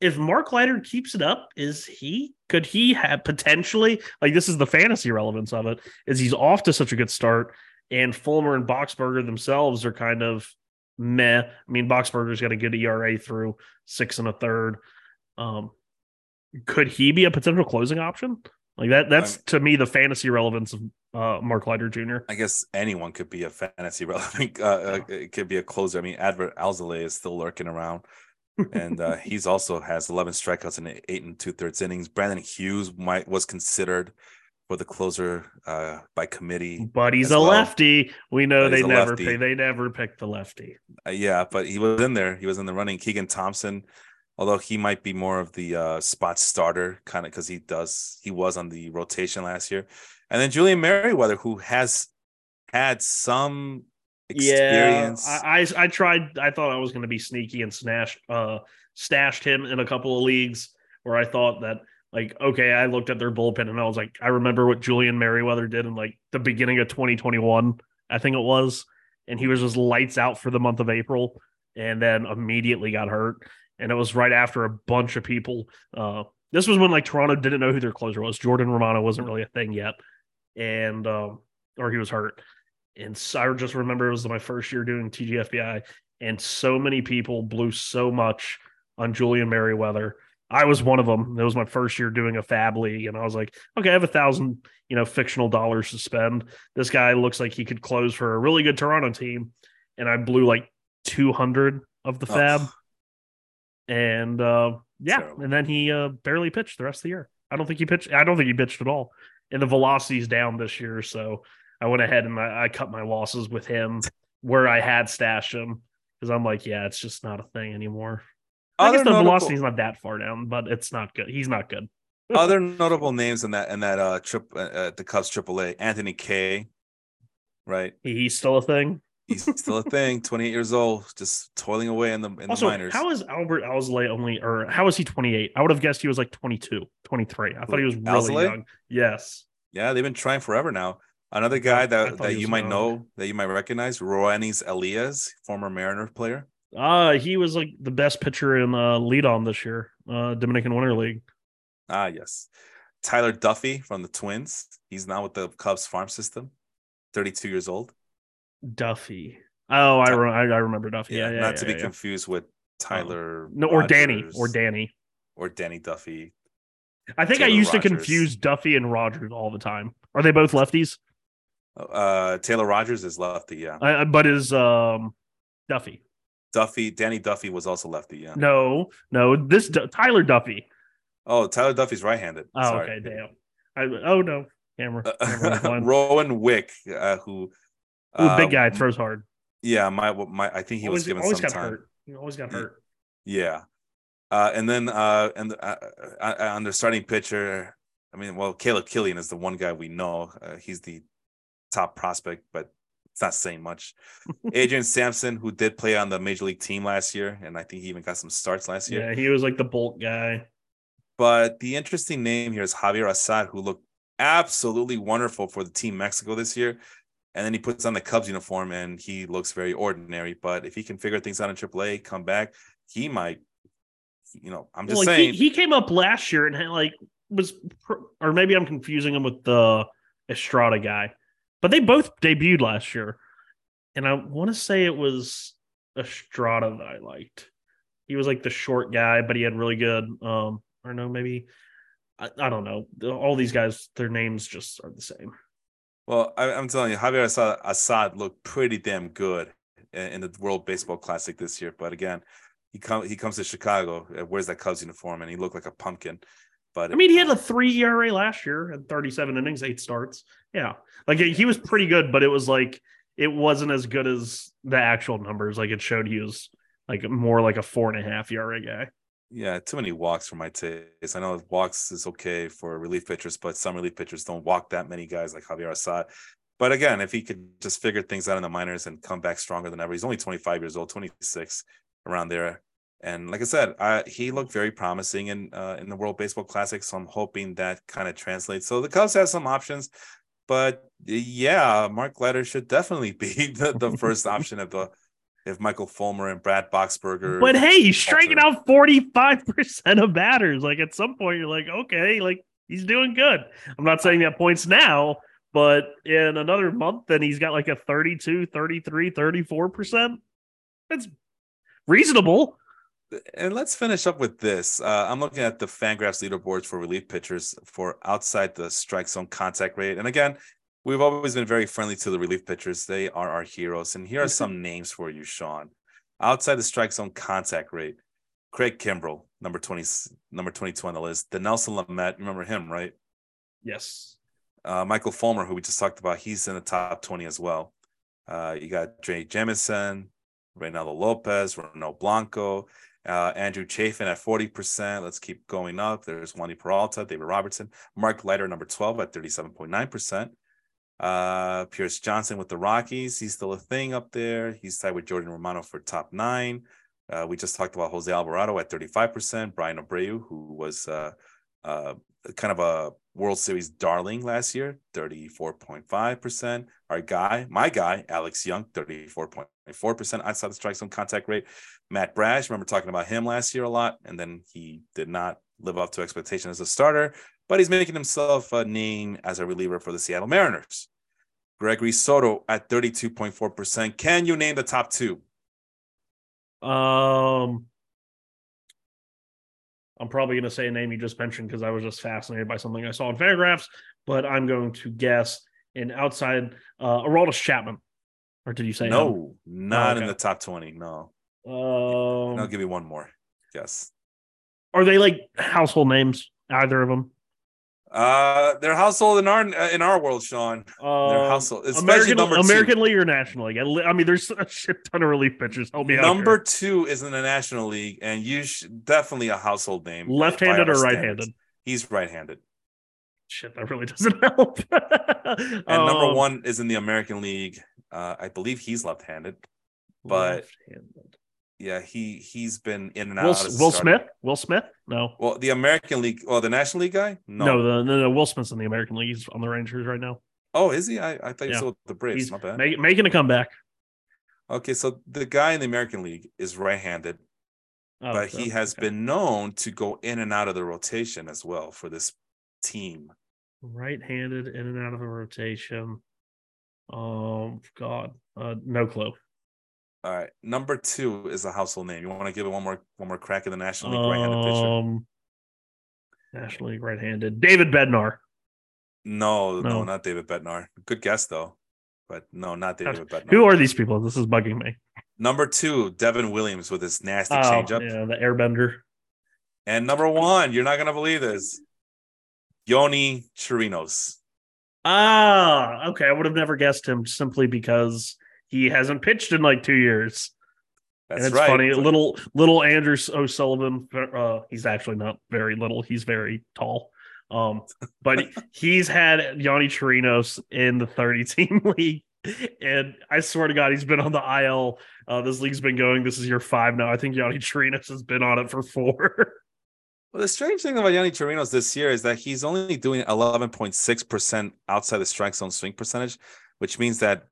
If Mark Leiter keeps it up, is he could he have potentially like this is the fantasy relevance of it? Is he's off to such a good start, and Fulmer and Boxberger themselves are kind of meh. I mean, Boxberger's got a good ERA through six and a third. Um, could he be a potential closing option? Like that, that's to me the fantasy relevance of uh, Mark Leiter Jr. I guess anyone could be a fantasy relevant. Uh, uh, it could be a closer. I mean, Adbert Alzolay is still lurking around, and uh, he's also has 11 strikeouts in eight and two thirds innings. Brandon Hughes might was considered for the closer uh, by committee. But he's a well. lefty. We know But they never pick. They never pick the lefty. Uh, yeah, but he was in there. He was in the running. Keegan Thompson, although he might be more of the uh, spot starter kind of because he does he was on the rotation last year, and then Julian Merryweather, who has had some experience. Yeah, I, I I tried. I thought I was going to be sneaky and snatched uh stashed him in a couple of leagues where I thought that like okay, I looked at their bullpen and I was like, I remember what Julian Merryweather did in like the beginning of 2021, I think it was, and he was just lights out for the month of April, and then immediately got hurt, and it was right after a bunch of people. Uh, this was when like Toronto didn't know who their closer was. Jordan Romano wasn't really a thing yet, and um, or he was hurt. And so I just remember it was my first year doing TGFBI, and so many people blew so much on Julian Merryweather. I was one of them. It was my first year doing a FAAB league, and I was like, okay, I have a thousand, you know, fictional dollars to spend. This guy looks like he could close for a really good Toronto team, and I blew like two hundred of the FAAB, Ugh. And uh, yeah, Terrible. and then he uh, barely pitched the rest of the year. I don't think he pitched. I don't think he pitched at all, and the velocity's down this year, so I went ahead and I, I cut my losses with him where I had stashed him because I'm like, yeah, it's just not a thing anymore. I guess the notable- velocity's not that far down, but it's not good. He's not good. other notable names in that in that uh trip uh, uh, the Cubs AAA, Anthony Kay, right? He's still a thing. He's still a thing, 28 years old, just toiling away in the in Also, the minors. how is Adbert Alzolay only, or how is he 28? I would have guessed he was like 22, 23. I thought he was really Alzolay? young. Yes. yeah, they've been trying forever now. Another guy that, that you might young. know, that you might recognize, Roenis Elias, former Mariner player. Uh, he was like the best pitcher in uh, lead on this year, uh, Dominican Winter League. Ah, yes. Tyler Duffey from the Twins. He's now with the Cubs farm system, 32 years old. Duffy. Oh, I, re- I, I remember Duffy. Yeah, yeah, not yeah, to be yeah, yeah. confused with Tyler. No, or Danny, or Danny. or Danny Duffy. I think I Taylor used to confuse Duffy and Rogers all the time. Are they both lefties? Uh, Taylor Rogers is lefty. Yeah, Uh, but is um Duffy? Duffy. Danny Duffy was also lefty. Yeah. No, no. This Du- Tyler Duffey. Oh, Tyler Duffey's right-handed. Oh, Sorry. okay, damn. I, oh no, camera. camera. Rowan Wick, uh, who Ooh, big um, guy throws hard. Yeah, my my I think he was given always got time. hurt. He always got Yeah. hurt. Yeah. Uh, and then uh, and uh, uh, uh, on their starting pitcher, I mean, well, Caleb Killian is the one guy we know. Uh, he's the top prospect, but it's not saying much. Adrian Sampson, who did play on the major league team last year, and I think he even got some starts last year. Yeah, he was like the bolt guy. But the interesting name here is Javier Assad, who looked absolutely wonderful for the team Mexico this year. And then he puts on the Cubs uniform and he looks very ordinary. But if he can figure things out in AAA, come back, he might, you know, I'm just Well, like, saying. he, he came up last year and had, like was, or maybe I'm confusing him with the Estrada guy, but they both debuted last year, and I want to say it was Estrada that I liked. He was like the short guy, but he had really good. um I don't know, maybe I, I don't know. All these guys, their names just are the same. Well, I, am telling you, Javier Assad, Assad looked pretty damn good in, in, the World Baseball Classic this year. But again, he come he comes to Chicago, uh, wears that Cubs uniform, and he looked like a pumpkin. But I mean, he had a three ERA last year and 37 innings, eight starts. Yeah, like he was pretty good, but it was like it wasn't as good as the actual numbers. Like it showed he was like more like a four and a half ERA guy. Yeah, too many walks for my taste. I know walks is okay for relief pitchers, but some relief pitchers don't walk that many guys like Javier Assad. But again, if he could just figure things out in the minors and come back stronger than ever, he's only 25 years old, 26 around there. And like I said, I, he looked very promising in uh, in the World Baseball Classic. So I'm hoping that kind of translates. So the Cubs have some options, but yeah, Mark Leiter should definitely be the, the first option of the if Michael Fulmer and Brad Boxberger. But hey, he's striking out 45% of batters. Like at some point, you're like, okay, like he's doing good. I'm not saying that points now, but in another month, then he's got like a 32, 33, 34%. That's reasonable. And let's finish up with this. Uh, I'm looking at the Fangraphs leaderboards for relief pitchers for outside the strike zone contact rate. And again, we've always been very friendly to the relief pitchers. They are our heroes. And here are some names for you, Sean. Outside the strike zone contact rate, Craig Kimbrel, number 20, number 22 on the list. Dinelson Lamet, remember him, right? Yes. Uh, Michael Fulmer, who we just talked about, he's in the top 20 as well. Uh, you got Drey Jameson, Reynaldo Lopez, Ronel Blanco, uh, Andrew Chafin at 40%. Let's keep going up. There's Wandy Peralta, David Robertson, Mark Leiter, number 12 at 37.9%. Uh, Pierce Johnson with the Rockies. He's still a thing up there. He's tied with Jordan Romano for top nine. Uh, we just talked about Jose Alvarado at 35%. Bryan Abreu, who was uh, uh, kind of a World Series darling last year, 34.5%. Our guy, my guy, Alex Young, 34.4% outside the strike zone contact rate. Matt Brash, remember talking about him last year a lot, and then he did not live up to expectation as a starter but he's making himself a name as a reliever for the Seattle Mariners. Gregory Soto at 32.4%. Can you name the top two? Um, I'm probably going to say a name you just mentioned because I was just fascinated by something I saw in Fangraphs, but I'm going to guess an outside uh, Aroldis Chapman. Or did you say no? Him? Not oh, okay. in the top 20. No. Um, I'll give you one more. Yes. Are they like household names? Either of them? Uh, they're household in our in our world, Sean. Uh, they're household, especially American, number two. American League or National League. I, mean, there's a shit ton of relief pitchers. Help me number two is in the National League, and you should, definitely a household name. Left-handed or right-handed? He's right-handed. Shit, that really doesn't help. and um, number one is in the American League. Uh, I believe he's left-handed, but left-handed yeah, he he's been in and out. Of Will, Will Smith? Will Smith? No. Well, the American League, well, the National League guy? No, no, the, no, no. Will Smith's in the American League. He's on the Rangers right now. Oh, is he? I, I thought yeah. you saw the Braves. He's My bad. Make, making a comeback. Okay, so the guy in the American League is right-handed, oh, but so, he has okay. been known to go in and out of the rotation as well for this team. Right-handed, in and out of the rotation. Oh God, uh, no clue. All right, number two is a household name. You want to give it one more one more crack in the National League right-handed pitcher? Um, National League right-handed David Bednar. No, no, no, not David Bednar. Good guess though, but no, not David Bednar. Who are these people? This is bugging me. Number two, Devin Williams with his nasty oh, changeup. Yeah, the airbender. And number one, you're not gonna believe this. Yonny Chirinos. Ah, okay. I would have never guessed him simply because he hasn't pitched in like two years. That's and it's right. funny. Little little Andrew O'Sullivan. Uh, he's actually not very little. He's very tall. Um, but he's had Yonny Chirinos in the 30 team league. And I swear to God, he's been on the IL. Uh, this league's been going. This is year five now. I think Yonny Chirinos has been on it for four. Well, the strange thing about Yonny Chirinos this year is that he's only doing 11.6% outside the strike zone swing percentage, which means that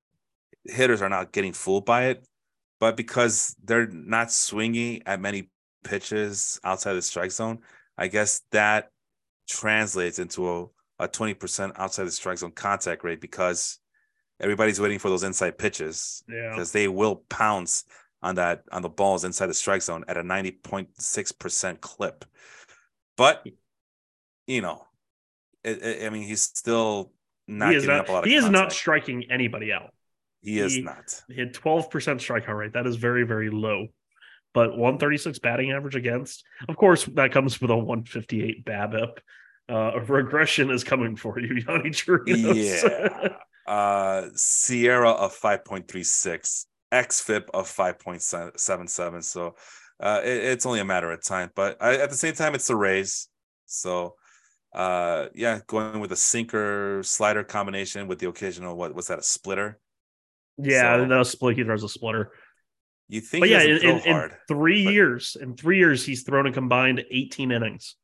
hitters are not getting fooled by it, but because they're not swinging at many pitches outside the strike zone, I guess that translates into a, a 20% outside the strike zone contact rate because everybody's waiting for those inside pitches yeah. because they will pounce on that on the balls inside the strike zone at a 90.6% clip. But you know, it, it, I mean, he's still not he is not. up a lot of He is not striking anybody out. He is he- not. He had 12% strikeout rate. That is very, very low. But 136 batting average against. Of course, that comes with a 158 BABIP. Uh, regression is coming for you, Yonny Chirinos. Yeah. Uh, SIERA of 5.36, XFIP of 5.77. So uh, it- it's only a matter of time. But I, at the same time, it's the Rays. So uh, yeah, going with a sinker slider combination with the occasional, what was that, a splitter? Yeah, So- no split. He throws a splitter. You think But yeah, doesn't in, throw in, in three but- years, in three years, he's thrown a combined 18 innings.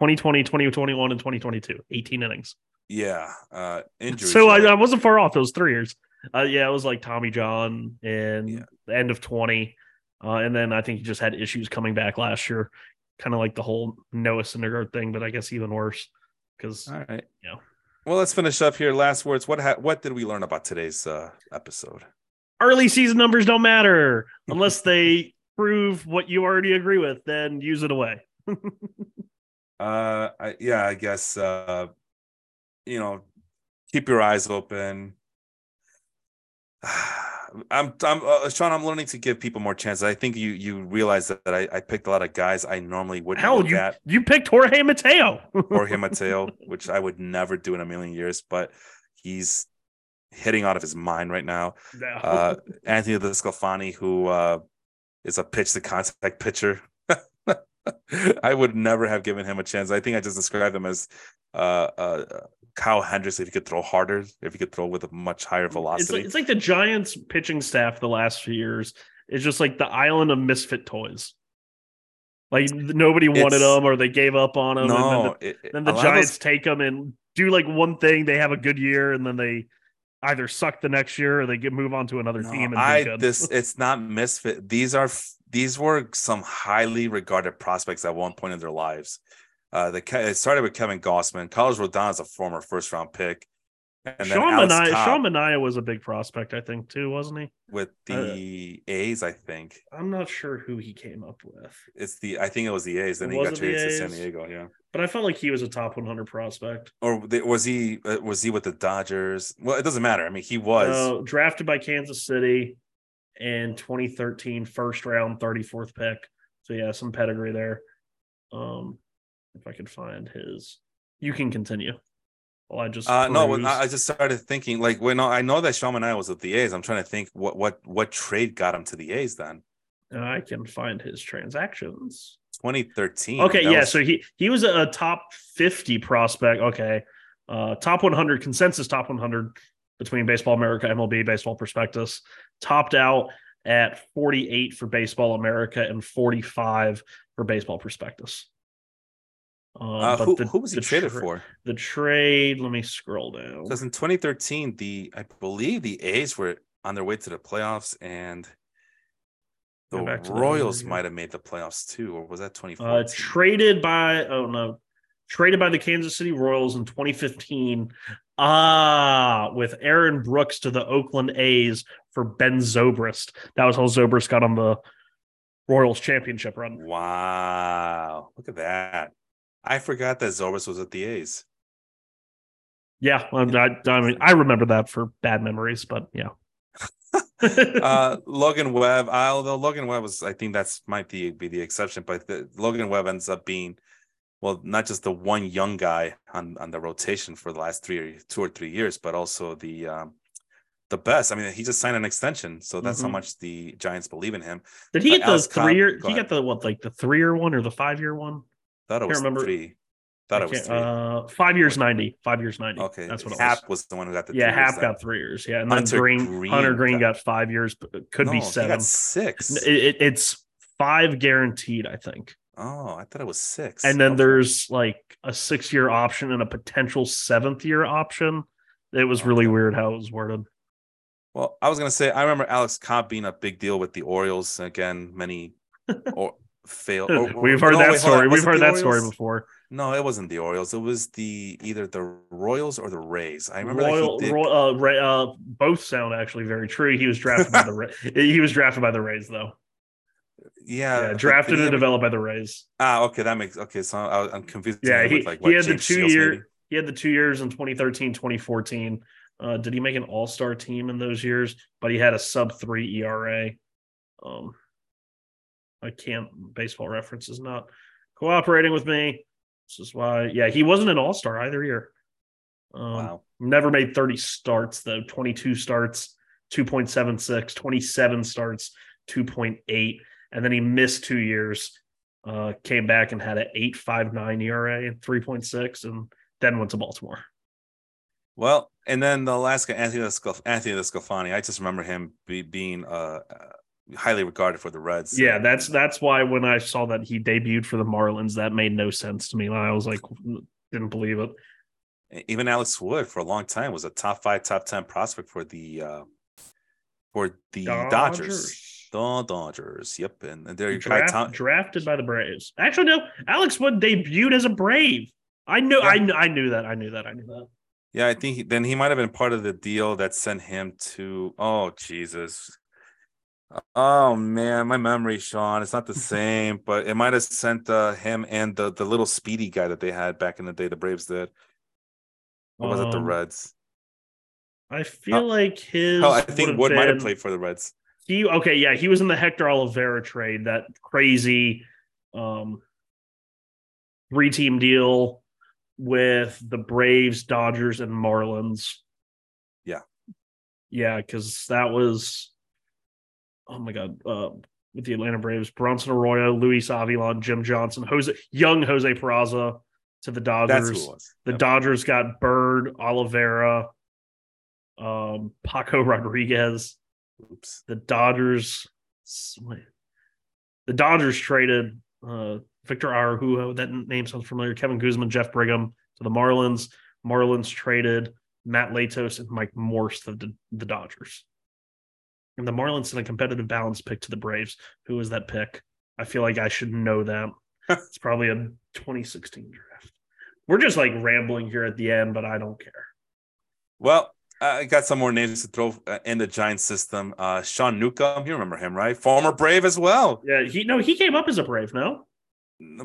2020, 2021, and 2022. 18 innings. yeah, uh, injuries. So I. I wasn't far off those three years. Uh, yeah, it was like Tommy John and Yeah. the end of 20. Uh, and then I think he just had issues coming back last year. Kind of like the whole Noah Syndergaard thing, but I guess even worse. Because All right. Yeah. Well, let's finish up here. Last words. What ha- what did we learn about today's uh, episode? early season numbers don't matter unless they prove what you already agree with, then use it away. Uh, I, yeah, I guess uh, you know, keep your eyes open. I'm, I'm, uh, Sean. I'm learning to give people more chances. I think you, you realize that, I, I picked a lot of guys I normally wouldn't Hell, you, at, you picked Jorge Mateo. Jorge Mateo, which I would never do in a million years, but he's hitting out of his mind right now. No. Uh, Anthony DeSclafani, who uh, is a pitch to contact pitcher. I would never have given him a chance. I think I just described him as uh, uh, Kyle Hendricks if he could throw harder, if he could throw with a much higher it's, velocity. like, it's like the Giants pitching staff the last few years is just like the island of misfit toys. Like nobody wanted It's- them or they gave up on them. and then no, the, it- then the Giants those- take them and do like one thing. They have a good year and then they either suck the next year or they get move on to another no, team and I this it's not misfit. These are these were some highly regarded prospects at one point in their lives. Uh, the it started with Kevin Gausman. Carlos Rodon is a former first round pick, and Sean Manaea, Sean Manaea was a big prospect, I think, too, wasn't he? with the A's. I think I'm not sure who he came up with, it's the I think it was the A's. Then he got traded to San Diego. Yeah. but I felt like he was a top 100 prospect. or was he uh, was he with the Dodgers? Well, it doesn't matter. I mean, he was. Uh, drafted by Kansas City in 2013, first round, 34th pick. So yeah, some pedigree there. Um, if I could find his, you can continue. Well, I just uh, no, when. I just started thinking like when I know that Sean Manaea was at the A's. I'm trying to think what what what trade got him to the A's then. I can find his transactions. 2013. Okay, yeah. was- So he he was a top 50 prospect. Okay. Uh top 100 consensus top 100 between Baseball America, MLB, Baseball Prospectus. Topped out at 48 for Baseball America and 45 for Baseball Prospectus. Um, uh, but who, the- who was he the traded tra- for? The trade, let me scroll down. Because in 2013, the I believe the A's were on their way to the playoffs, and the Go back to that Royals might have made the playoffs too, or was that 2014? Uh, traded by oh no, traded by the Kansas City Royals in 2015. Ah, with Aaron Brooks to the Oakland A's for Ben Zobrist. That was how Zobrist got on the Royals championship run. wow, look at that! I forgot that Zobrist was at the A's. Yeah, I, I, I mean, I remember that for bad memories, but yeah. uh Logan Webb, although Logan Webb was, I think that's might be, be the exception, but the, Logan Webb ends up being, well, not just the one young guy on on the rotation for the last three or two or three years, but also the um the best. I mean, he just signed an extension, so that's how Mhm. much the Giants believe in him. Did he Uh, get the Alex three year? He got the what, like the three year one or the five year one? Thought it was remember. three. Thought I it was three. Uh, five years ninety. Five years ninety. okay, that's what it Happ was. was. the one who got the. Yeah, Happ got three years. Yeah, and then Hunter Greene, Greene Hunter Greene got- got five years, but could No, be seven. six. It- it- it's five guaranteed, I think. oh, I thought it was six. And then Okay. there's like a six year option and a potential seventh year option. It was really weird how it was worded. Well, I was gonna say I remember Alex Cobb being a big deal with the Orioles. Again, many or fail. We've heard no, that wait, story. We've heard that story before. No, it wasn't the Orioles. It was the either the Royals or the Rays. I remember Royal, that he did. Roy- uh, Ray, uh, both sound actually very true. He was drafted by the Ra- he was drafted by the Rays though. yeah, Yeah, drafted and developed by the Rays. Ah, okay, that makes okay. So I, I'm confused. Yeah, with, he, like, he what, had the two Shields, year maybe? he had the two years in 2013, 2014. Uh, did he make an all star team in those years? But he had a sub three ERA. Um, I can't, baseball reference is not cooperating with me. This is why, yeah, he wasn't an all star either year. Um, Wow. Never made 30 starts, though 22 starts, 2.76, 27 starts, 2.8. And then he missed two years, uh, came back and had an 8.59 ERA and 3.6, and then went to Baltimore. Well, and then the guy, Anthony Anthony DeSclafani. I just remember him be, being uh, highly regarded for the Reds. Yeah, that's that's why when I saw that he debuted for the Marlins, that made no sense to me. I was like, didn't believe it. even Alex Wood for a long time was a top five, top ten prospect for the uh, for the Dodgers. The Dodgers. Yep, and, and there you. Draft, Tom, drafted by the Braves. Actually, no. Alex Wood debuted as a Brave. I knew. I, kn- I knew that. I knew that. I knew that. Yeah, I think he, then he might have been part of the deal that sent him to. Oh Jesus! Oh man, my memory, Sean, it's not the same, but it might have sent uh, him and the the little speedy guy that they had back in the day. The Braves did. Or was it the Um, Reds? I feel like his. Oh, I think Wood might have played for the Reds. He okay, yeah, he was in the Hector Olivera trade, that crazy um three team deal with the Braves, Dodgers, and Marlins. Yeah. Yeah, because that was oh my god, uh with the Atlanta Braves, Bronson Arroyo, Luis Avilan, Jim Johnson, Jose young Jose Peraza to the Dodgers. That's who it was. The Yep. Dodgers got Bird, Olivera, um, Paco Rodriguez. Oops. The Dodgers, the Dodgers traded uh, Victor Araújo. That name sounds familiar. Kevin Guzman, Jeff Brigham to the Marlins. Marlins traded Matt Latos and Mike Morse to the, the Dodgers. And the Marlins sent a competitive balance pick to the Braves. Who was that pick? I feel like I should know that. it's probably a 2016 draft. We're just like rambling here at the end, but I don't care. Well, I got some more names to throw uh, in the Giants system. Uh, Sean Newcomb, you remember him, right? Former Brave as well. Yeah, he no, he came up as a Brave. No,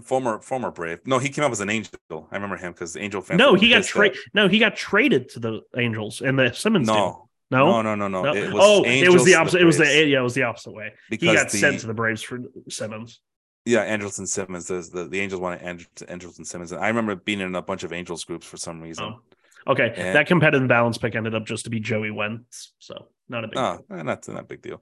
Former former Brave. No, he came up as an Angel. I remember him because Angel fans. no, he got traded. No, he got traded to the Angels and the Simmons. No, no, no, no, no, no. It was oh, it was the opposite. it was the yeah, it was the opposite way. He got the, sent to the Braves for Simmons. yeah, Andrelton Simmons. The, the the Angels wanted Angels, Andrelton Simmons. And I remember being in a bunch of Angels groups for some reason. Oh. Okay, And- that competitive balance pick ended up just to be Joey Wentz, so not a big. Oh, deal. eh, not not a big deal.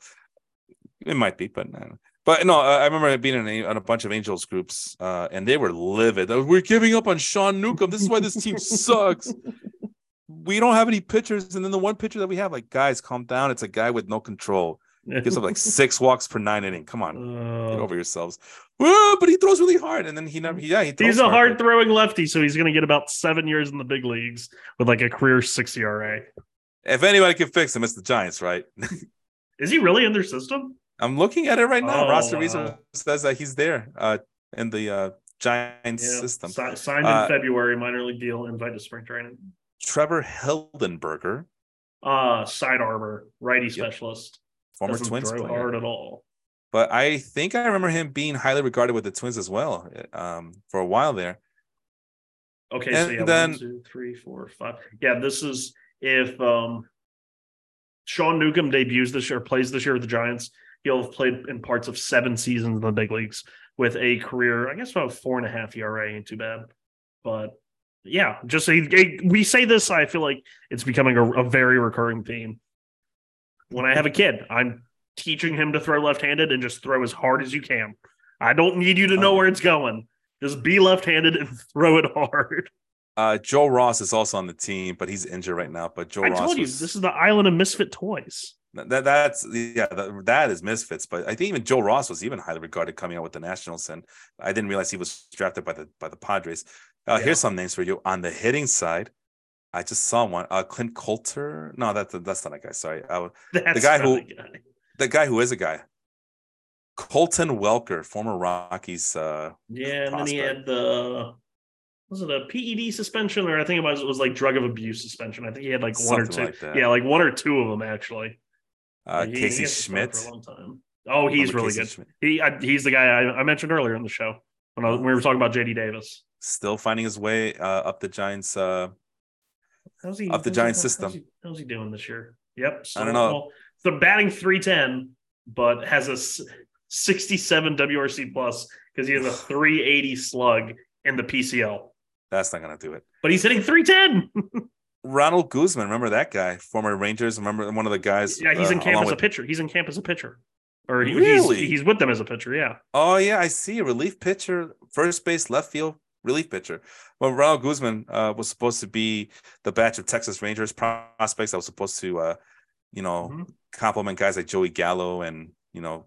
It might be, but uh, but no, I remember being in a, on a bunch of Angels groups, uh, and they were livid. We're giving up on Sean Newcomb. This is why this team sucks. We don't have any pitchers, and then the one pitcher that we have, like guys, calm down. It's a guy with no control. Gives up like six walks per nine inning. Come on, get Uh, over yourselves. "Oh, but he throws really hard, and then he never. Yeah, he throws he's a hard but- throwing lefty, so he's going to get about seven years in the big leagues with like a career six ERA. If anybody can fix him, it's the Giants, right? Is he really in their system? I'm looking at it right now. Oh, Roster wow. research says that he's there uh, in the uh, Giants Yeah, system. si- signed Uh, in February, minor league deal, invite to spring training. Trevor Hildenberger, Uh side armor, righty specialist. former Doesn't Twins player. hard at all. But I think I remember him being highly regarded with the Twins as well um, for a while there. Okay, so yeah, then- one, two, three, four, five. Yeah, this is if um Sean Newcomb debuts this year, plays this year with the Giants, he'll have played in parts of seven seasons in the big leagues with a career, I guess about four and a half ERA, ain't too bad. But yeah, just a, a- we say this, I feel like it's becoming a, a very recurring theme. When I have a kid, I'm teaching him to throw left-handed and just throw as hard as you can. I don't need you to know Oh. where it's going. Just be left-handed and throw it hard. Uh, Joe Ross is also on the team, but he's injured right now. But Joe I Ross told you was- this is the island of misfit toys. that that's yeah that, that is misfits. But I think even Joe Ross was even highly regarded coming out with the Nationals, and I didn't realize he was drafted by the by the Padres. Uh, Yeah. Here's some names for you on the hitting side. I just saw one. Uh, Clint Coulter. No, that's that's not a guy. Sorry. Uh, That's guy who- a guy. the guy who is a guy. Colton Welker, former Rockies. Uh, Yeah, and then he had the was it a PED suspension or I think it was it was like drug of abuse suspension. I think he had like one or two. like that. Yeah, like one or two of them actually. uh, He- he Casey been Schmitt. for a long time. Oh, he's really Casey good. Schmitt? He I, he's the guy I, I mentioned earlier in the show when, I, when we were talking about JD Davis. Still finding his way uh, up the Giants. Uh, How's he Of the Giants system. How's he, how's he doing this year? Yep. I don't know. well, the batting 310, but has a 67 WRC plus because he has a 380 slug in the PCL. that's not gonna do it. But he's hitting 310. Ronald Guzman, remember that guy, former Rangers. Remember one of the guys. yeah, he's in uh, camp as a with- pitcher. He's in camp as a pitcher. Or he, Really? he's, he's with them as a pitcher. Yeah. Oh yeah, I see. A relief pitcher, first base, left field, relief pitcher. Well, Ronald Guzman uh, was supposed to be the batch of Texas Rangers prospects that was supposed to, uh, you know, Mhm. compliment guys like Joey Gallo and you know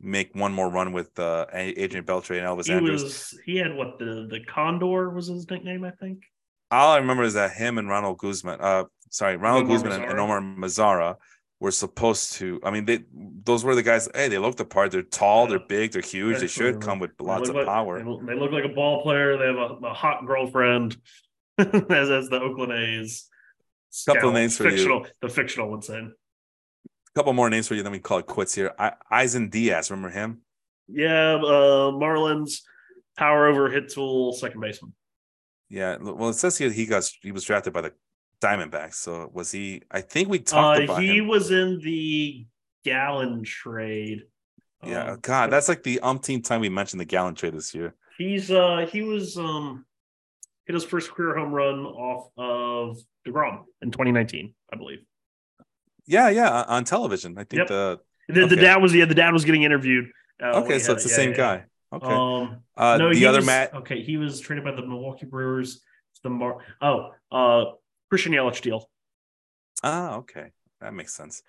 make one more run with uh, Adrian Beltre and Elvis He Andrews. was he had what the the Condor was his nickname, I think. All I remember is that him and Ronald Guzman, uh, sorry, Ronald Omar Guzman and, and Nomar Mazara were supposed to. I mean, they those were the guys. Hey, they look the part. They're tall. They're big. They're huge. They should come with lots of like- power. They look, like a ball player. They have a, a hot girlfriend, as as the Oakland A's. Couple scout. names for you. The fictional would say. A couple more names for you, then we call it quits here. I, Isan Diaz, remember him? Yeah, uh, Marlins power over hit tool second baseman. Yeah. Well, it says here he got he was drafted by the Diamondbacks. So was he? I think we talked Uh, about he him. was in the Gallen trade. Yeah. Um, God, that's like the umpteenth time we mentioned the Gallen trade this year. he's uh he was um hit his first career home run off of deGrom in 2019, I believe. Yeah, yeah, on television. I think Yep. the The, the dad was yeah the dad was getting interviewed. uh, okay, so it's the. Yeah, same yeah, guy. Okay. Um, uh, no, the other was, Matt. Okay, he was traded by the Milwaukee Brewers. The Mar- oh, uh, Christian Yelich deal. Ah, okay, that makes sense.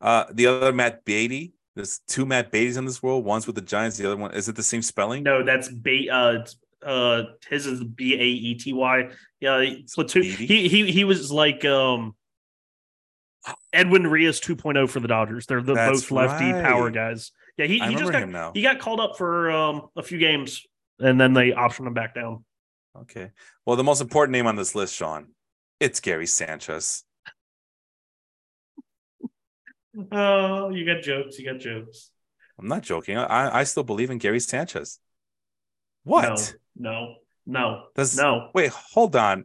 Uh, the other Matt Beatty. There's two Matt Beatties in this world. One's with the Giants. The other one is it the same spelling? No, that's ba- uh, uh, his is B A E T Y. Yeah, platoon. He he he was like um. Edwin Rios 2.0 for the Dodgers. They're the That's both lefty power guys. Yeah, he, he just got he got called up for um a few games and then they optioned him back down. Okay. Well, the most important name on this list, Sean, it's Gary Sanchez. Oh, you got jokes. You got jokes. I'm not joking. I I still believe in Gary Sanchez. What? No, no, Does no. no. wait? Hold on.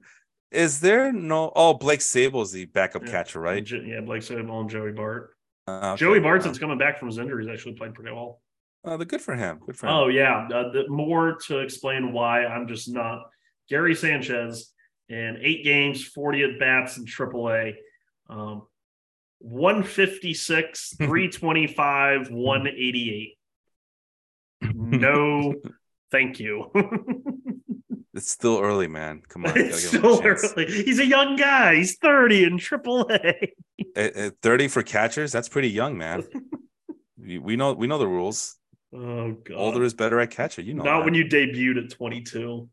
Is there no? Oh, Blake Sabol's the backup Yeah. catcher, right? Yeah, Blake Snell and Joey Bart. Uh, okay. Joey Bart, since coming back from his injuries, actually played pretty well. uh, the good for him. Good for him. Oh yeah, uh, the, more to explain why I'm just not Gary Sanchez in eight games, 40 at bats in AAA, um, 156, 325, 188. No, thank you. It's still early, man. Come on, it's give still early. He's a young guy. He's 30 in AAA. At, at 30 for catchers, that's pretty young, man. we, we know we know the rules. Oh god. Older is better at catcher. You know Not that. when you debuted at 22.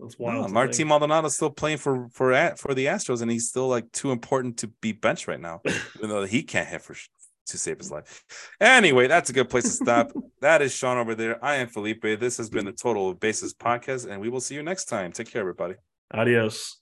That's wild. No, Martin think. Maldonado's still playing for for at for the Astros, and he's still like too important to be benched right now, even though he can't hit for to save his life. Anyway, that's a good place to stop. that is Sean over there. I am Felipe. This has been the Total Bases podcast, and we will see you next time. Take care, everybody. Adios.